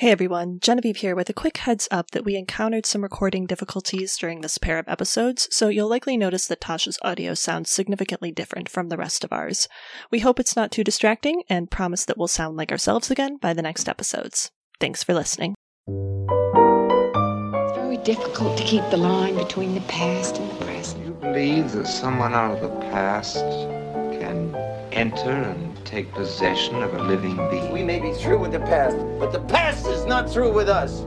Hey everyone, Genevieve here with a quick heads up that we encountered some recording difficulties during this pair of episodes, so you'll likely notice that Tasha's audio sounds significantly different from the rest of ours. We hope it's not too distracting and promise that we'll sound like ourselves again by the next episodes. Thanks for listening. It's very difficult to keep the line between the past and the present. You believe that someone out of the past can enter and take possession of a living being? We may be through with the past, but the past is not through with us.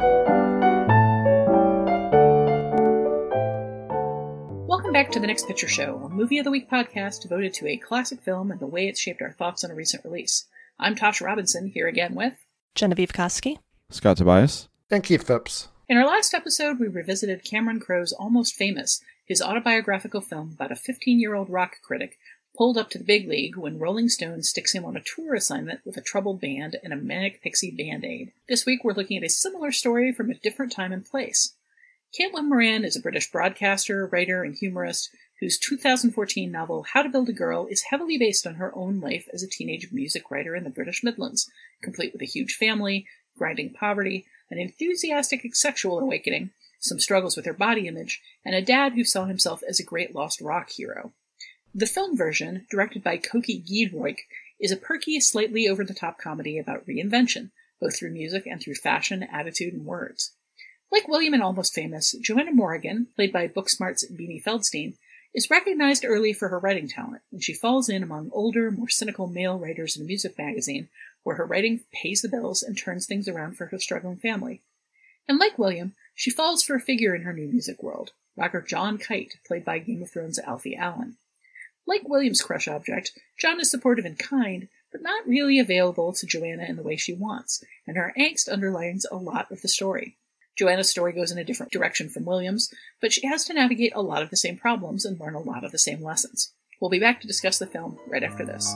Welcome back to the Next Picture Show, a movie of the week podcast devoted to a classic film and the way it's shaped our thoughts on a recent release. I'm Tasha Robinson, here again with Genevieve Koski, Scott Tobias, and Keith Phipps. In our last episode, we revisited Cameron Crowe's Almost Famous, his autobiographical film about a 15 year old rock critic pulled up to the big league when Rolling Stone sticks him on a tour assignment with a troubled band and a manic pixie band aid. This week we're looking at a similar story from a different time and place. Caitlin Moran is a British broadcaster, writer, and humorist whose 2014 novel How to Build a Girl is heavily based on her own life as a teenage music writer in the British Midlands, complete with a huge family, grinding poverty, an enthusiastic sexual awakening, some struggles with her body image, and a dad who saw himself as a great lost rock hero. The film version, directed by Coky Giedroyc, is a perky, slightly over the top comedy about reinvention, both through music and through fashion, attitude, and words. Like William in Almost Famous, Johanna Morrigan, played by Booksmart's Beanie Feldstein, is recognized early for her writing talent, and she falls in among older, more cynical male writers in a music magazine, where her writing pays the bills and turns things around for her struggling family. And like William, she falls for a figure in her new music world, rocker John Kite, played by Game of Thrones' Alfie Allen. Like William's crush object, John is supportive and kind, but not really available to Johanna in the way she wants, and her angst underlines a lot of the story. Johanna's story goes in a different direction from William's, but she has to navigate a lot of the same problems and learn a lot of the same lessons. We'll be back to discuss the film right after this.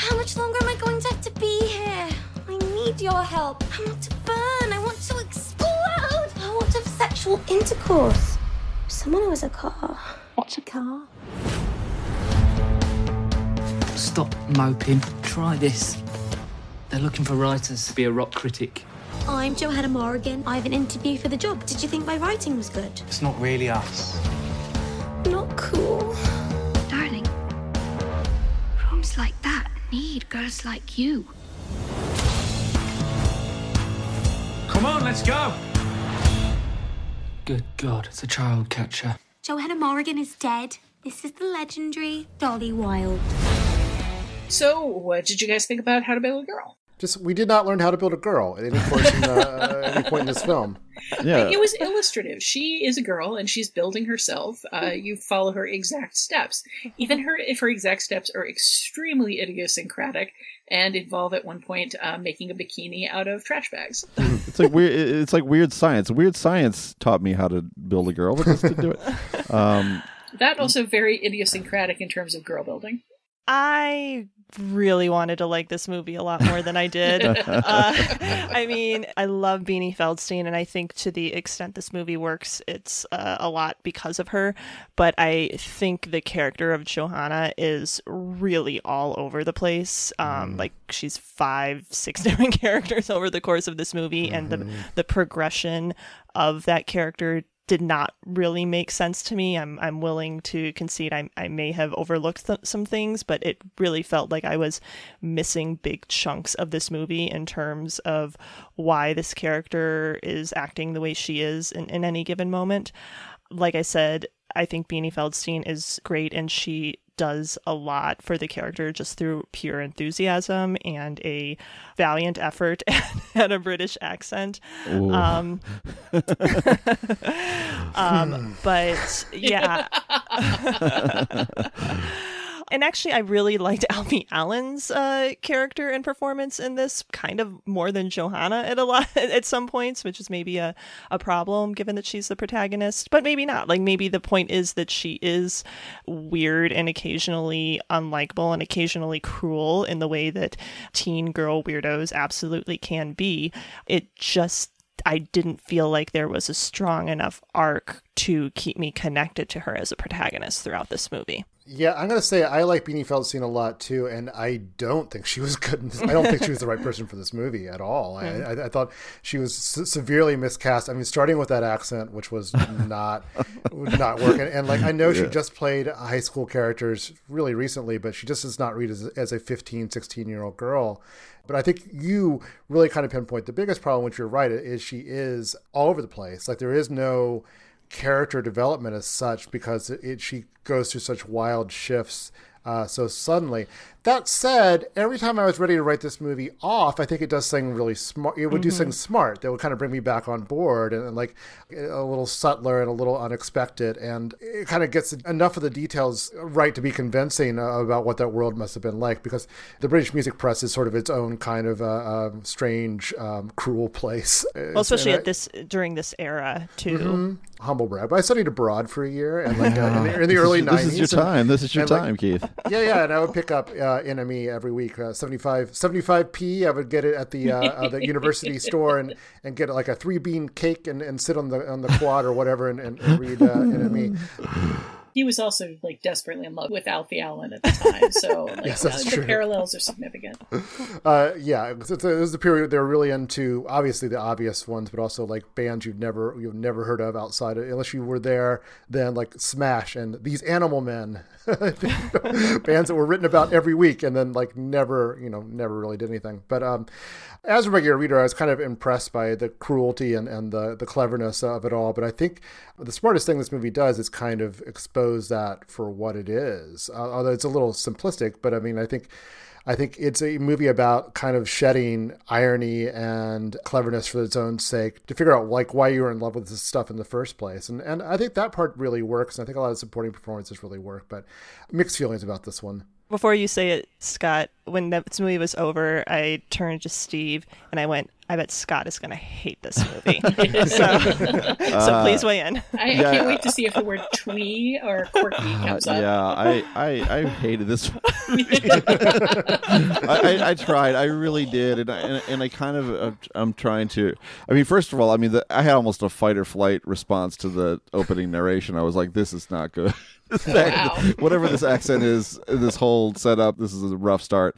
How much longer am I going to have to be here? I need your help. I want to burn. I want to explode. I want to have sexual intercourse. Someone who has a car. What's a car? Stop moping. Try this. They're looking for writers to be a rock critic. I'm Johanna Morrigan. I have an interview for the job. Did you think my writing was good? It's not really us. Not cool. Darling, rooms like that need girls like you. Come on, let's go. Good God, it's a child catcher. Johanna Morrigan is dead. This is the legendary Dolly Wilde. So, what did you guys think about How to Build a Girl? Just we did not learn how to build a girl at any point in, uh, any point in this film. Yeah, it was illustrative. She is a girl and she's building herself. Uh, you follow her exact steps, even her if her exact steps are extremely idiosyncratic and involve at one point uh, making a bikini out of trash bags. it's like weird. It's like weird science. Weird science taught me how to build a girl, but just to do it. Um, that also very idiosyncratic in terms of girl building. I really wanted to like this movie a lot more than I did. uh, I mean, I love Beanie Feldstein, and I think to the extent this movie works, it's uh, a lot because of her. But I think the character of Johanna is really all over the place. Um, mm. Like she's five, six different characters over the course of this movie, mm-hmm. and the mm-hmm. the progression of that character did not really make sense to me. I'm I'm willing to concede I I may have overlooked th- some things, but it really felt like I was missing big chunks of this movie in terms of why this character is acting the way she is in, in any given moment. Like I said, I think Beanie Feldstein is great and she does a lot for the character just through pure enthusiasm and a valiant effort at a British accent. Um, um, but yeah. And actually, I really liked Alfie Allen's uh, character and performance in this, kind of more than Johanna at a lot at some points, which is maybe a, a problem given that she's the protagonist, but maybe not. Like maybe the point is that she is weird and occasionally unlikable and occasionally cruel in the way that teen girl weirdos absolutely can be. It just I didn't feel like there was a strong enough arc to keep me connected to her as a protagonist throughout this movie. Yeah, I'm gonna say I like Beanie Feldstein a lot too, and I don't think she was good. In this. I don't think she was the right person for this movie at all. I, hmm. I, I thought she was se- severely miscast. I mean, starting with that accent, which was not not working, and like I know she just played high school characters really recently, but she just does not read as, as a 15, 16 year old girl. But I think you really kind of pinpoint the biggest problem, which you're right, is she is all over the place. Like there is no character development as such because it, it she goes through such wild shifts uh, so suddenly. That said, every time I was ready to write this movie off, I think it does something really smart. It would do Mhm. something smart that would kind of bring me back on board and, and like a little subtler and a little unexpected. And it kind of gets enough of the details right to be convincing uh, about what that world must have been like because the British music press is sort of its own kind of uh, um, strange, um, cruel place. Well, especially And at this during this era too. Mhm. Humble brag, but I studied abroad for a year, and like uh, in, the, in the early This is- nineties. this is your time. This is your time, Keith. Yeah, yeah, and I would pick up uh, NME every week, uh, 75 p. I would get it at the uh, uh, the university store and, and get like a three bean cake and, and sit on the on the quad or whatever and, and, and read uh, NME. He was also like desperately in love with Alfie Allen at the time, so like, Yes, that's uh, true. the parallels are significant. Uh, yeah, it was, it was the period they were really into obviously the obvious ones, but also like bands you've never you've never heard of outside of, unless you were there. Then like Smash and these Animal Men, bands that were written about every week, and then like never you know never really did anything. But um, as a regular reader, I was kind of impressed by the cruelty and, and the, the cleverness of it all. But I think the smartest thing this movie does is kind of expose that for what it is. Uh, although it's a little simplistic, but I mean, I think. I think it's a movie about kind of shedding irony and cleverness for its own sake to figure out like why you were in love with this stuff in the first place. And and I think that part really works. And I think a lot of supporting performances really work. But mixed feelings about this one. Before you say it, Scott, when this movie was over, I turned to Steve and I went, I bet Scott is going to hate this movie. so, so Uh, please weigh in. I, I Yeah. can't wait to see if the word twee or quirky comes up. yeah, I, I, I hated this. I, I, I tried, I really did, and I, and, and I kind of, uh, I'm trying to. I mean, first of all, I mean, the, I had almost a fight or flight response to the opening narration. I was like, "This is not good." Act- Whatever this accent is, this whole setup, this is a rough start.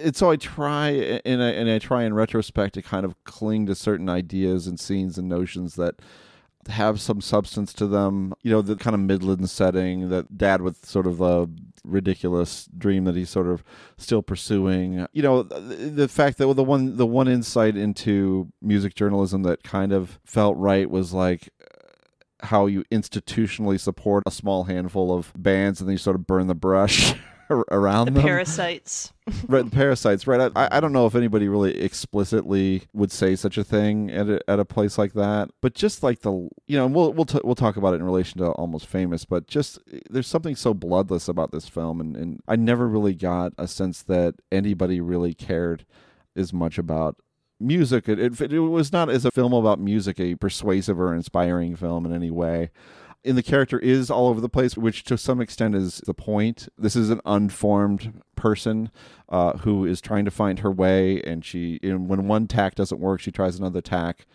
And so I try, and I, and I try in retrospect to kind of cling to certain ideas and scenes and notions that have some substance to them. You know, the kind of Midland setting that dad with sort of a ridiculous dream that he's sort of still pursuing. You know, the, the fact that the one the one insight into music journalism that kind of felt right was like how you institutionally support a small handful of bands and then you sort of burn the brush around The them parasites. right the parasites right I, I don't know if anybody really explicitly would say such a thing at a, at a place like that but just like the you know and we'll we'll, t- we'll talk about it in relation to almost famous but just there's something so bloodless about this film and, and i never really got a sense that anybody really cared as much about music it, it, it was not as a film about music a persuasive or inspiring film in any way and the character is all over the place, which to some extent is the point. This is an unformed person uh, who is trying to find her way, and she, and when one tack doesn't work, she tries another tack.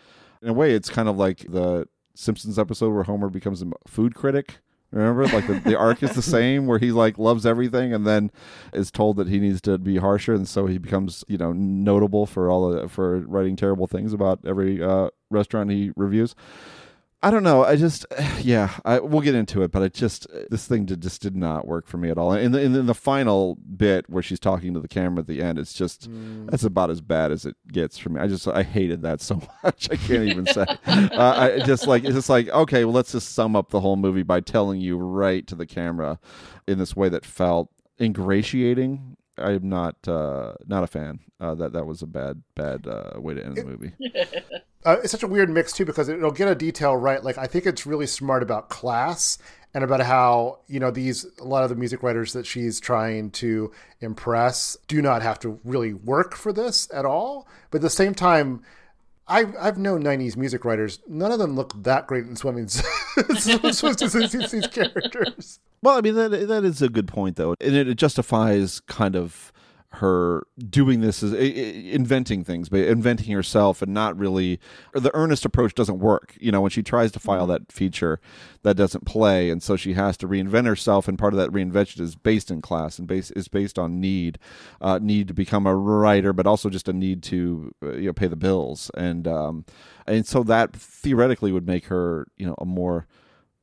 In a way, it's kind of like the Simpsons episode where Homer becomes a food critic. Remember, like the, the arc is the same, where he like loves everything, and then is told that he needs to be harsher, and so he becomes, you know, notable for all the, for writing terrible things about every uh, restaurant he reviews. I don't know. I just, yeah, I, we'll get into it, but I just, this thing did, just did not work for me at all. And in the, the final bit where she's talking to the camera at the end, it's just, that's about as bad as it gets for me. I just, I hated that so much. I can't even say. Uh, I just like, it's just like, okay, well, let's just sum up the whole movie by telling you right to the camera in this way that felt ingratiating. I'm not, uh, not a fan. Uh, that that was a bad, bad uh, way to end the movie. Uh, it's such a weird mix too because it'll get a detail right. Like I think it's really smart about class and about how you know these a lot of the music writers that she's trying to impress do not have to really work for this at all. But at the same time, I've I've known '90s music writers. None of them look that great in swimming suits. these characters. Well, I mean that that is a good point though, and it justifies kind of her doing this is inventing things but inventing herself and not really the earnest approach doesn't work. You know when she tries to file that feature that doesn't play and so she has to reinvent herself and part of that reinvention is based in class and base is based on need uh, need to become a writer but also just a need to uh, you know pay the bills. And um and so that theoretically would make her you know a more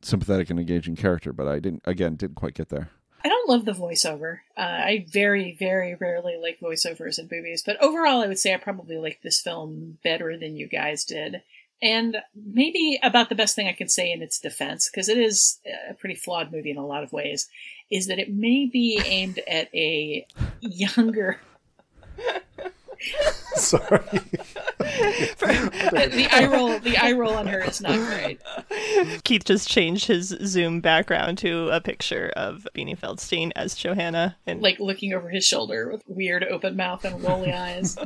sympathetic and engaging character but i didn't again didn't quite get there I don't love the voiceover. Uh, I very, very rarely like voiceovers in movies, but overall, I would say I probably like this film better than you guys did. And maybe about the best thing I can say in its defense, because it is a pretty flawed movie in a lot of ways, is that it may be aimed at a younger Sorry. the eye roll the eye roll on her is not great. Keith just changed his Zoom background to a picture of Beanie Feldstein as Johanna and like looking over his shoulder with weird open mouth and rolly eyes.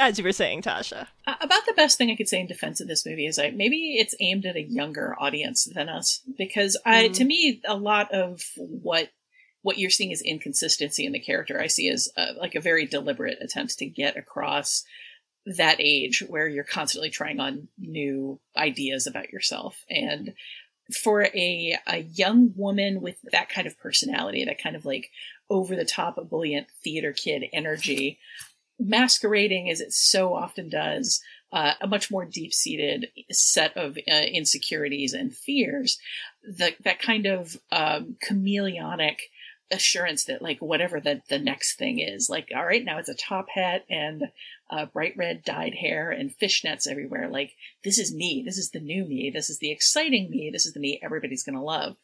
As you were saying, Tasha. Uh, about the best thing I could say in defense of this movie is that maybe it's aimed at a younger audience than us because I, mm. to me, a lot of what what you're seeing is inconsistency in the character. I see as uh, like a very deliberate attempt to get across that age where you're constantly trying on new ideas about yourself. And for a, a young woman with that kind of personality, that kind of like over the top, ebullient theater kid energy, masquerading as it so often does uh, a much more deep seated set of uh, insecurities and fears. The, that kind of um, chameleonic assurance that like whatever the the next thing is like all right now it's a top hat and uh, bright red dyed hair and fishnets everywhere. Like this is me. This is the new me. This is the exciting me. This is the me everybody's gonna love.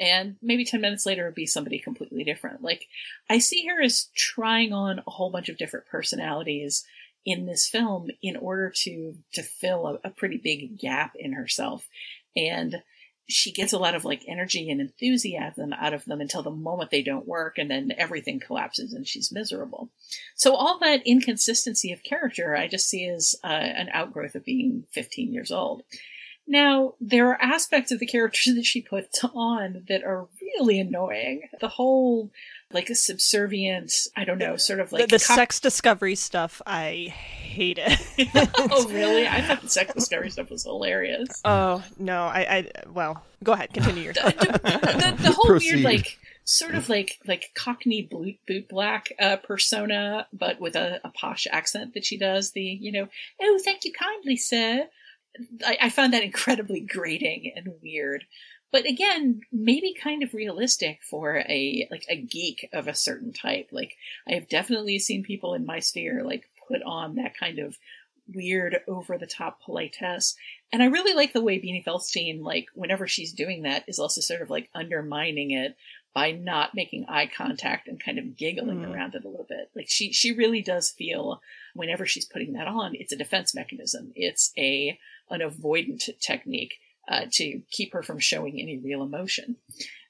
And maybe 10 minutes later it'll be somebody completely different. Like i see her as trying on a whole bunch of different personalities in this film in order to to fill a, a pretty big gap in herself. And she gets a lot of like energy and enthusiasm out of them until the moment they don't work and then everything collapses and she's miserable. So all that inconsistency of character I just see as uh, an outgrowth of being 15 years old. Now, there are aspects of the characters that she puts on that are really annoying. The whole like a subservient, I don't know, sort of like the, the sex discovery stuff. I hate it. oh, really? I thought the sex discovery stuff was hilarious. Oh no, I, I well, go ahead, continue your. the, the, the, whole Proceed. weird like sort of like like Cockney boot, boot black uh, persona, but with a, a, posh accent that she does. The you know, oh, thank you kindly, sir. I, I found that incredibly grating and weird but again maybe kind of realistic for a like a geek of a certain type like i have definitely seen people in my sphere like put on that kind of weird over the top politesse and i really like the way beanie feldstein like whenever she's doing that is also sort of like undermining it by not making eye contact and kind of giggling mm. around it a little bit like she she really does feel whenever she's putting that on it's a defense mechanism it's a an avoidant technique uh, to keep her from showing any real emotion.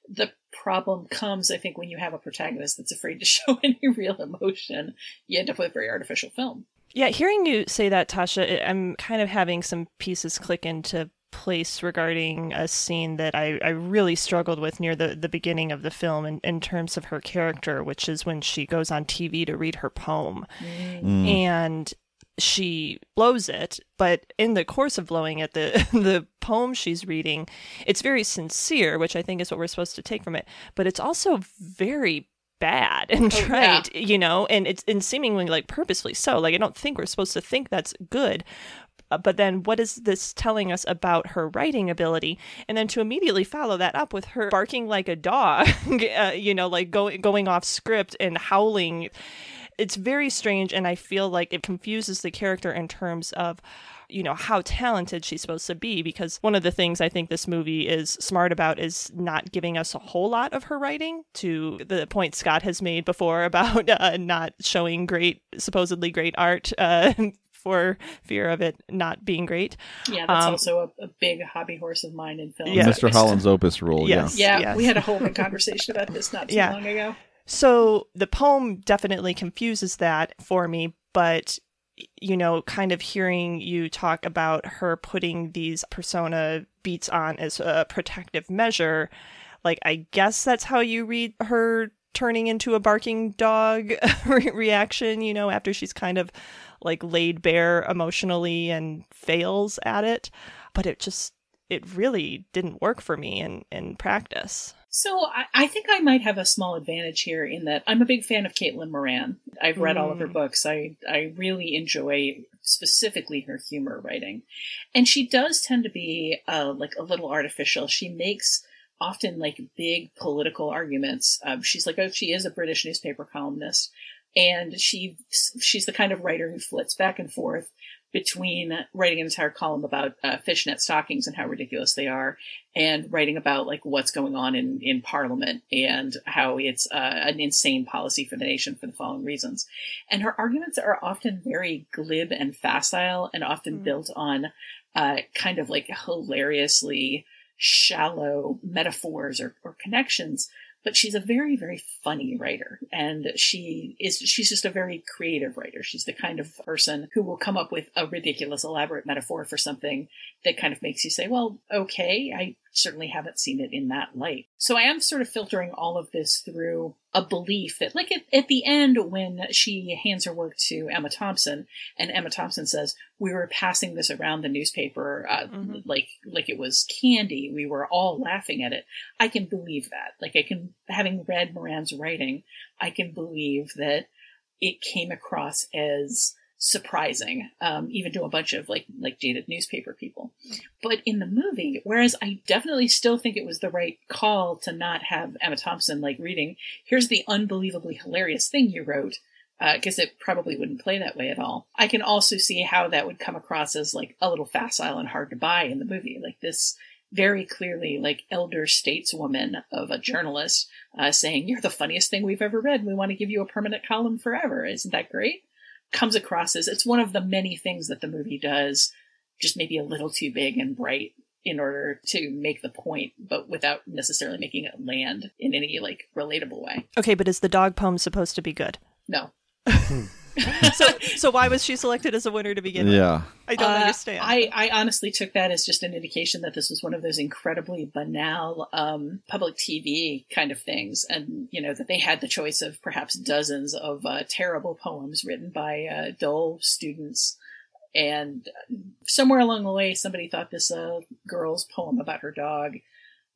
The problem comes, I think, when you have a protagonist that's afraid to show any real emotion, you end up with a very artificial film. Yeah, hearing you say that, Tasha, I'm kind of having some pieces click into place regarding a scene that I, I really struggled with near the, the beginning of the film in, in terms of her character, which is when she goes on TV to read her poem. Mm. And she blows it, but in the course of blowing it, the the poem she's reading, it's very sincere, which I think is what we're supposed to take from it. But it's also very bad and oh, trite, yeah. you know, and it's and seemingly like purposefully so. Like I don't think we're supposed to think that's good. Uh, but then what is this telling us about her writing ability? And then to immediately follow that up with her barking like a dog, uh, you know, like going going off script and howling it's very strange and I feel like it confuses the character in terms of you know how talented she's supposed to be because one of the things I think this movie is smart about is not giving us a whole lot of her writing to the point Scott has made before about uh, not showing great supposedly great art uh, for fear of it not being great. Yeah, that's Um, also a, a big hobby horse of mine in film. Yeah. Mr. Holland's opus rule. Yes. Yeah, yes. we had a whole big conversation about this not too Yeah. long ago. So the poem definitely confuses that for me, but you know, kind of hearing you talk about her putting these persona beats on as a protective measure, like I guess that's how you read her turning into a barking dog re- reaction, you know, after she's kind of like laid bare emotionally and fails at it, but it just it really didn't work for me in in practice. So I, I think I might have a small advantage here in that I'm a big fan of Caitlin Moran. I've read all of her Mm. books. I I really enjoy specifically her humor writing, and she does tend to be uh, like a little artificial. She makes often like big political arguments. Um, she's like, oh, she is a British newspaper columnist, and she she's the kind of writer who flits back and forth between writing an entire column about uh, fishnet stockings and how ridiculous they are, and writing about like what's going on in in Parliament and how it's uh, an insane policy for the nation for the following reasons. And her arguments are often very glib and facile, and often built on uh, kind of like hilariously shallow metaphors or, or connections but she's a very very funny writer. And she is she's just a very creative writer. She's the kind of person who will come up with a ridiculous elaborate metaphor for something that kind of makes you say well okay i certainly haven't seen it in that light. So i am sort of filtering all of this through a belief that like at, at the end when she hands her work to emma thompson and emma thompson says we were passing this around the newspaper uh, like like it was candy. We were all laughing at it. I can believe that. Like i can having read moran's writing i can believe that it came across as surprising um, even to a bunch of like like jaded newspaper people but in the movie whereas i definitely still think it was the right call to not have emma thompson like reading here's the unbelievably hilarious thing you wrote because it probably wouldn't play that way at all. I can also see how that would come across as like a little facile and hard to buy in the movie. Like this very clearly like elder stateswoman of a journalist uh, saying, "You're the funniest thing we've ever read. We want to give you a permanent column forever. Isn't that great?" Comes across as it's one of the many things that the movie does, just maybe a little too big and bright in order to make the point, but without necessarily making it land in any like relatable way. Okay, but is the dog poem supposed to be good? No. Hmm. so, so why was she selected as a winner to begin with? Yeah. I don't Uh, understand. I, I honestly took that as just an indication that this was one of those incredibly banal um, public TV kind of things, and you know that they had the choice of perhaps dozens of uh, terrible poems written by uh, dull students, and uh, somewhere along the way, somebody thought this uh, girl's poem about her dog.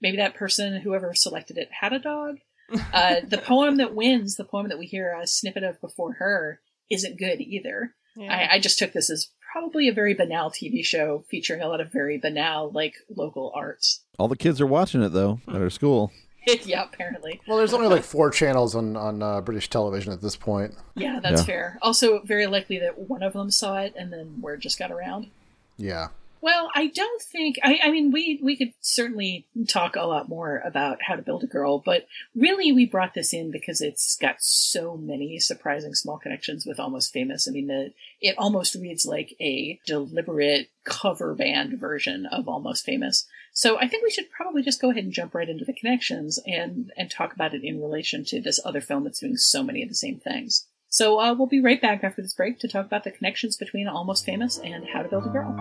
Maybe that person, whoever selected it, had a dog. Uh, the poem that wins, the poem that we hear a snippet of before her, isn't good either. Yeah. I, I just took this as probably a very banal TV show featuring a lot of very banal, like local arts. All the kids are watching it though at our school. yeah, apparently. Well, there's only like four channels on on uh, British television at this point. Yeah, that's Yeah. fair. Also, very likely that one of them saw it and then word just got around. Yeah. Well, I don't think. I, I mean, we we could certainly talk a lot more about how to build a girl, but really, we brought this in because it's got so many surprising small connections with Almost Famous. I mean, the it almost reads like a deliberate cover band version of Almost Famous. So I think we should probably just go ahead and jump right into the connections and and talk about it in relation to this other film that's doing so many of the same things. So uh, we'll be right back after this break to talk about the connections between Almost Famous and How to Build a Girl.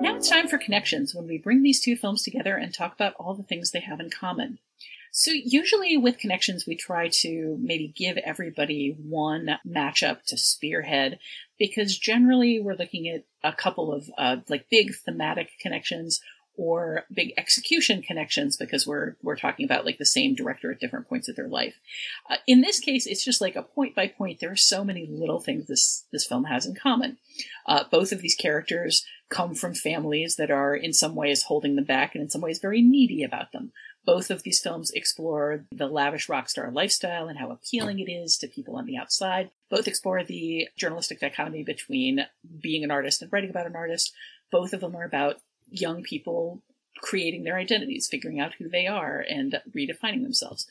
Now it's time for connections when we bring these two films together and talk about all the things they have in common. So, usually with connections, we try to maybe give everybody one matchup to spearhead because generally we're looking at a couple of uh, like big thematic connections or big execution connections because we're we're talking about like the same director at different points of their life. Uh, in this case, it's just like a point by point. There are so many little things this this film has in common. Uh, both of these characters come from families that are in some ways holding them back and in some ways very needy about them. Both of these films explore the lavish rock star lifestyle and how appealing it is to people on the outside. Both explore the journalistic dichotomy between being an artist and writing about an artist. Both of them are about young people creating their identities, figuring out who they are, and redefining themselves.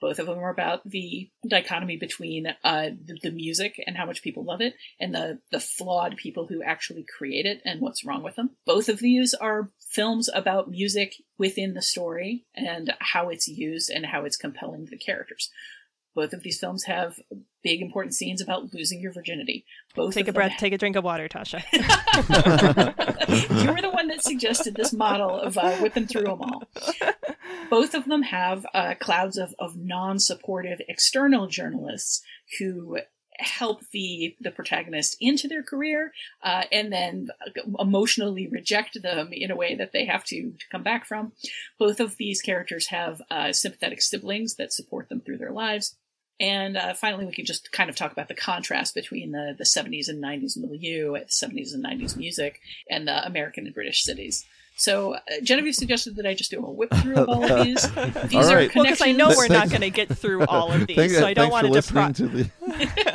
Both of them are about the dichotomy between uh, the, the, music and how much people love it, and the the flawed people who actually create it and what's wrong with them. Both of these are films about music within the story and how it's used and how it's compelling to the characters. Both of these films have big important scenes about losing your virginity. Both take a breath, take a drink of water, Tasha. you were the one that suggested this model of uh, whipping through them all. Both of them have uh, clouds of, of non-supportive external journalists who help the the protagonist into their career uh, and then emotionally reject them in a way that they have to, to come back from. Both of these characters have uh, sympathetic siblings that support them through their lives. And uh, finally, we can just kind of talk about the contrast between the, the 70s and 90s milieu, 70s and 90s music, and the American and British cities. So uh, Genevieve suggested that I just do a whip through of all of these. These all right. are well, because I know we're not going to get through all of these, Thank, so I don't want to deprive. The...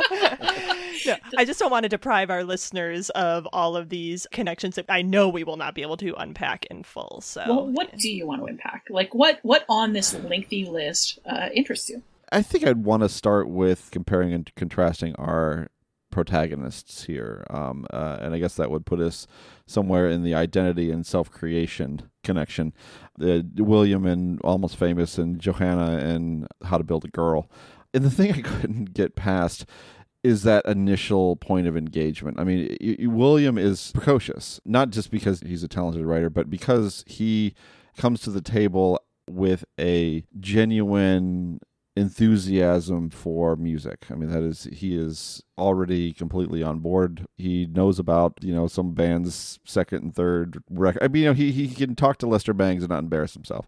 yeah, I just don't want to deprive our listeners of all of these connections that I know we will not be able to unpack in full. So, well, what do you want to unpack? Like, what what on this lengthy list uh, interests you? I think I'd want to start with comparing and contrasting our protagonists here, um, uh, and I guess that would put us somewhere in the identity and self-creation connection. Uh, William and Almost Famous, and Johanna and How to Build a Girl. And the thing I couldn't get past is that initial point of engagement. I mean, William is precocious, not just because he's a talented writer, but because he comes to the table with a genuine enthusiasm for music. I mean, that is he is already completely on board. He knows about you know some bands' second and third record. I mean, you know, he he can talk to Lester Bangs and not embarrass himself.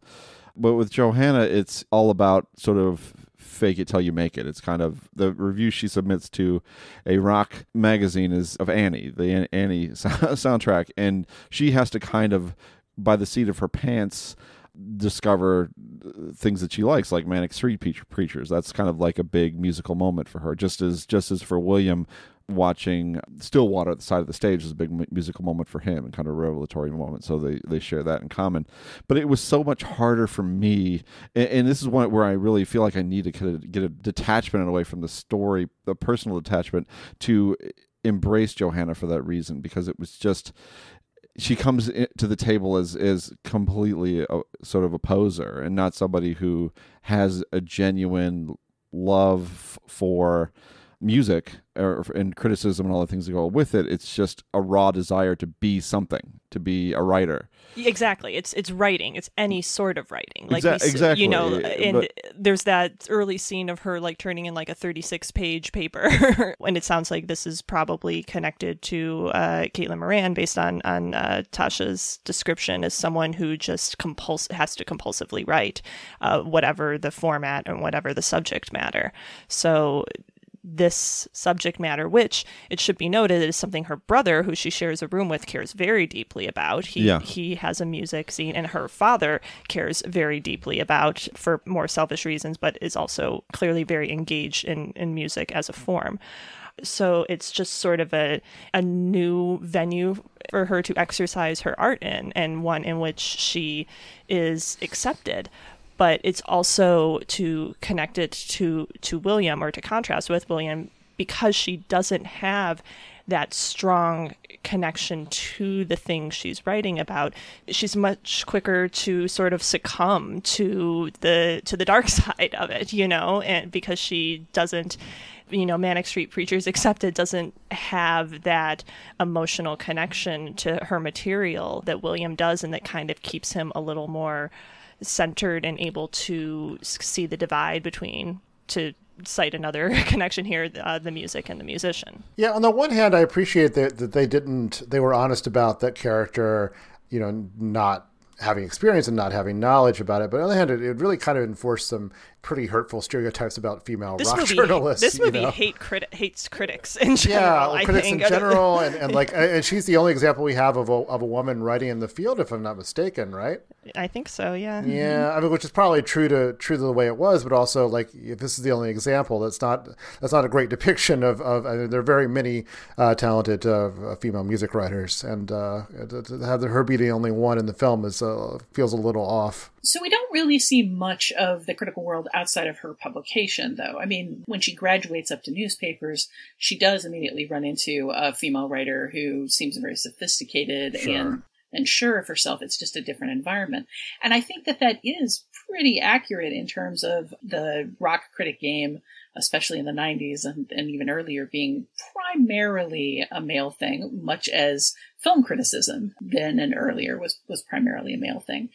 But with Johanna, it's all about sort of fake it till you make it. It's kind of the review she submits to a rock magazine is of Annie, the Annie soundtrack, and she has to kind of by the seat of her pants discover things that she likes like manic street preachers that's kind of like a big musical moment for her just as just as for william watching stillwater at the side of the stage is a big musical moment for him and kind of a revelatory moment. So they they share that in common. But it was so much harder for me and, and this is one where i really feel like i need to kind of get a detachment away from the story the personal attachment to embrace johanna for that reason because it was just she comes to the table as is completely a, sort of a poser and not somebody who has a genuine love for music or, and criticism and all the things that go with it. It's just a raw desire to be something, to be a writer. Exactly. It's it's writing. It's any sort of writing. Like Exa- we, exactly. You know, and but, there's that early scene of her like turning in like a 36 page paper, and it sounds like this is probably connected to uh, Caitlin Moran based on on uh, Tasha's description as someone who just compuls has to compulsively write, uh, whatever the format and whatever the subject matter. So this subject matter, which it should be noted is something her brother, who she shares a room with, cares very deeply about. He yeah. he has a music scene, and her father cares very deeply about for more selfish reasons, but is also clearly very engaged in in music as a form. So it's just sort of a a new venue for her to exercise her art in, and one in which she is accepted but it's also to connect it to to William or to contrast with William because she doesn't have that strong connection to the thing she's writing about. She's much quicker to sort of succumb to the to the dark side of it you know and because she doesn't you know manic street preachers accepted doesn't have that emotional connection to her material that william does and that kind of keeps him a little more centered and able to see the divide between to cite another connection here uh, the music and the musician. Yeah on the one hand i appreciate that, that they didn't they were honest about that character you know not having experience and not having knowledge about it. But on the other hand it, it really kind of enforced some pretty hurtful stereotypes about female This rock movie, journalists. this you movie know? hate criti- hates critics in general. yeah, critics in general, and, and like, and she's the only example we have of a, of a woman writing in the field, if I'm not mistaken, right? I think so. Yeah. Yeah, I mean, which is probably true to true to the way it was, but also like if this is the only example, that's not that's not a great depiction of. of I mean, there are very many uh, talented uh, female music writers, and uh, to to have her be the only one in the film is uh, feels a little off. So we don't really see much of the critical world outside of her publication, though. I mean, when she graduates up to newspapers, she does immediately run into a female writer who seems very sophisticated Sure. and and sure of herself. It's just a different environment, and I think that that is pretty accurate in terms of the rock critic game, especially in the '90s and, and even earlier, being primarily a male thing, much as film criticism then and earlier was was primarily a male thing.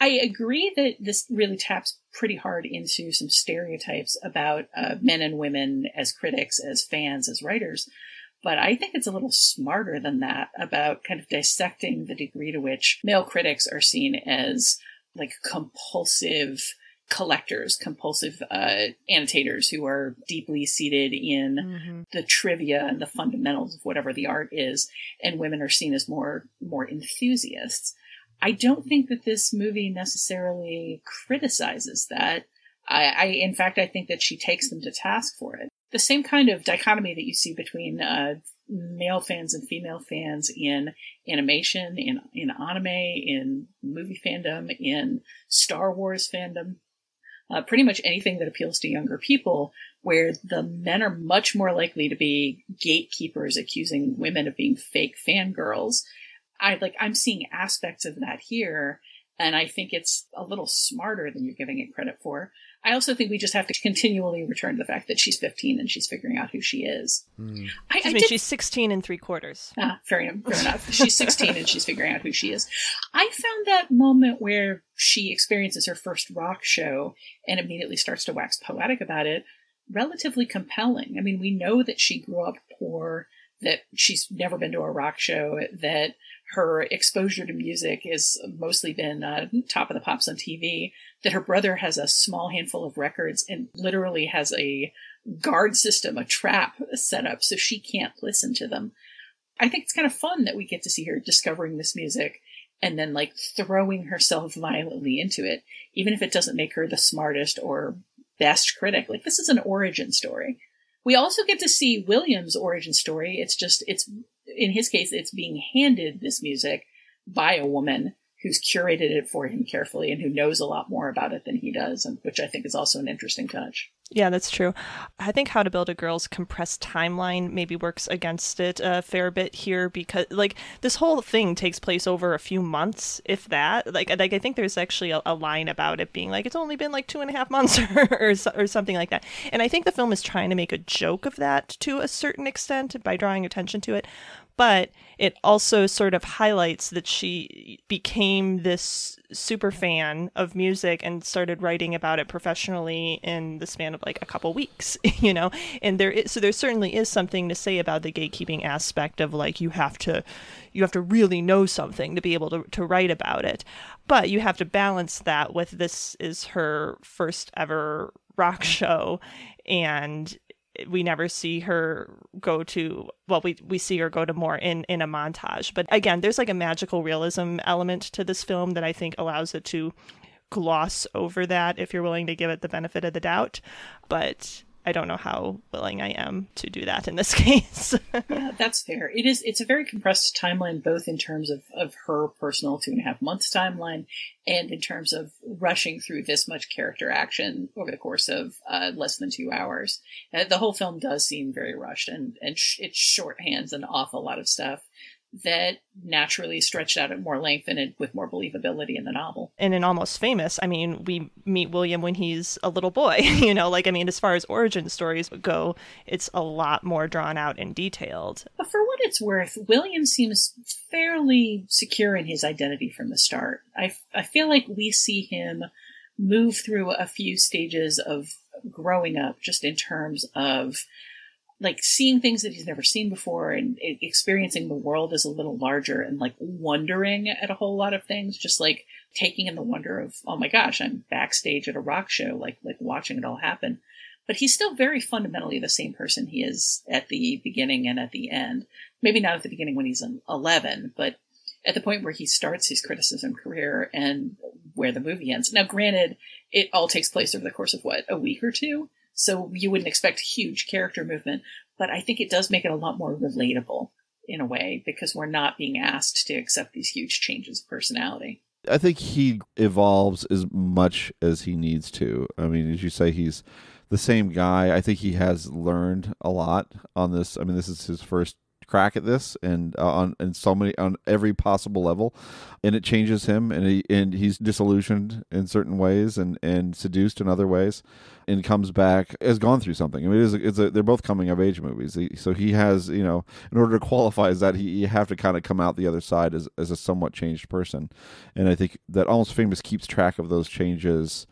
I agree that this really taps pretty hard into some stereotypes about uh, men and women as critics, as fans, as writers. But I think it's a little smarter than that about kind of dissecting the degree to which male critics are seen as like compulsive collectors, compulsive uh, annotators who are deeply seated in Mm-hmm. the trivia and the fundamentals of whatever the art is, and women are seen as more more enthusiasts. I don't think that this movie necessarily criticizes that. I, I in fact, I think that she takes them to task for it. The same kind of dichotomy that you see between uh, male fans and female fans in animation, in in anime, in movie fandom, in Star Wars fandom, uh, pretty much anything that appeals to younger people, where the men are much more likely to be gatekeepers accusing women of being fake fangirls. I like I'm seeing aspects of that here, and I think it's a little smarter than you're giving it credit for. I also think we just have to continually return to the fact that she's 15 and she's figuring out who she is. I, Excuse I me, did she's 16 and three quarters. Ah, fair enough. Fair enough. She's 16 and she's figuring out who she is. I found that moment where she experiences her first rock show and immediately starts to wax poetic about it relatively compelling. I mean, we know that she grew up poor, that she's never been to a rock show, that her exposure to music has mostly been uh, top of the pops on TV, that her brother has a small handful of records and literally has a guard system, a trap set up so she can't listen to them. I think it's kind of fun that we get to see her discovering this music and then like throwing herself violently into it, even if it doesn't make her the smartest or best critic. Like this is an origin story. We also get to see William's origin story. It's just, it's, in his case, it's being handed this music by a woman who's curated it for him carefully and who knows a lot more about it than he does, and which I think is also an interesting touch. Yeah, that's true. I think How to Build a Girl's compressed timeline maybe works against it a fair bit here because, like, this whole thing takes place over a few months, if that. Like, like I think there's actually a, a line about it being like it's only been like two and a half months or, or or something like that. And I think the film is trying to make a joke of that to a certain extent by drawing attention to it. But it also sort of highlights that she became this super fan of music and started writing about it professionally in the span of like a couple weeks, you know. And there is, so there certainly is something to say about the gatekeeping aspect of like you have to you have to really know something to be able to to write about it. But you have to balance that with this is her first ever rock show and we never see her go to well we we see her go to more in in a montage. But again there's like a magical realism element to this film that i think allows it to gloss over that if you're willing to give it the benefit of the doubt. But i don't know how willing i am to do that in this case yeah, that's fair. It is. It's a very compressed timeline, both in terms of of her personal two and a half months timeline, and in terms of rushing through this much character action over the course of uh, less than two hours. Uh, the whole film does seem very rushed, and and sh- it shorthands an awful lot of stuff that naturally stretched out at more length and it, with more believability in the novel. and in almost famous i mean we meet william when he's a little boy you know like i mean as far as origin stories go it's a lot more drawn out and detailed But for what it's worth, William seems fairly secure in his identity from the start. I, I feel like we see him move through a few stages of growing up just in terms of like seeing things that he's never seen before and experiencing the world as a little larger and like wondering at a whole lot of things just like taking in the wonder of oh my gosh i'm backstage at a rock show like like watching it all happen. But he's still very fundamentally the same person he is at the beginning and at the end. Maybe not at the beginning when he's 11 but at the point where he starts his criticism career and where the movie ends. Now granted it all takes place over the course of what a week or two so you wouldn't expect huge character movement, but I think it does make it a lot more relatable in a way because we're not being asked to accept these huge changes of personality. I think he evolves as much as he needs to. I mean, as you say, he's the same guy. I think he has learned a lot on this. I mean, this is his first crack at this and uh, on and so many on every possible level and it changes him and he and he's disillusioned in certain ways and and seduced in other ways and comes back has gone through something. I mean, it is it's a, they're both coming of age movies, so he has you know in order to qualify as that he you have to kind of come out the other side as as a somewhat changed person, and I think that almost famous keeps track of those changes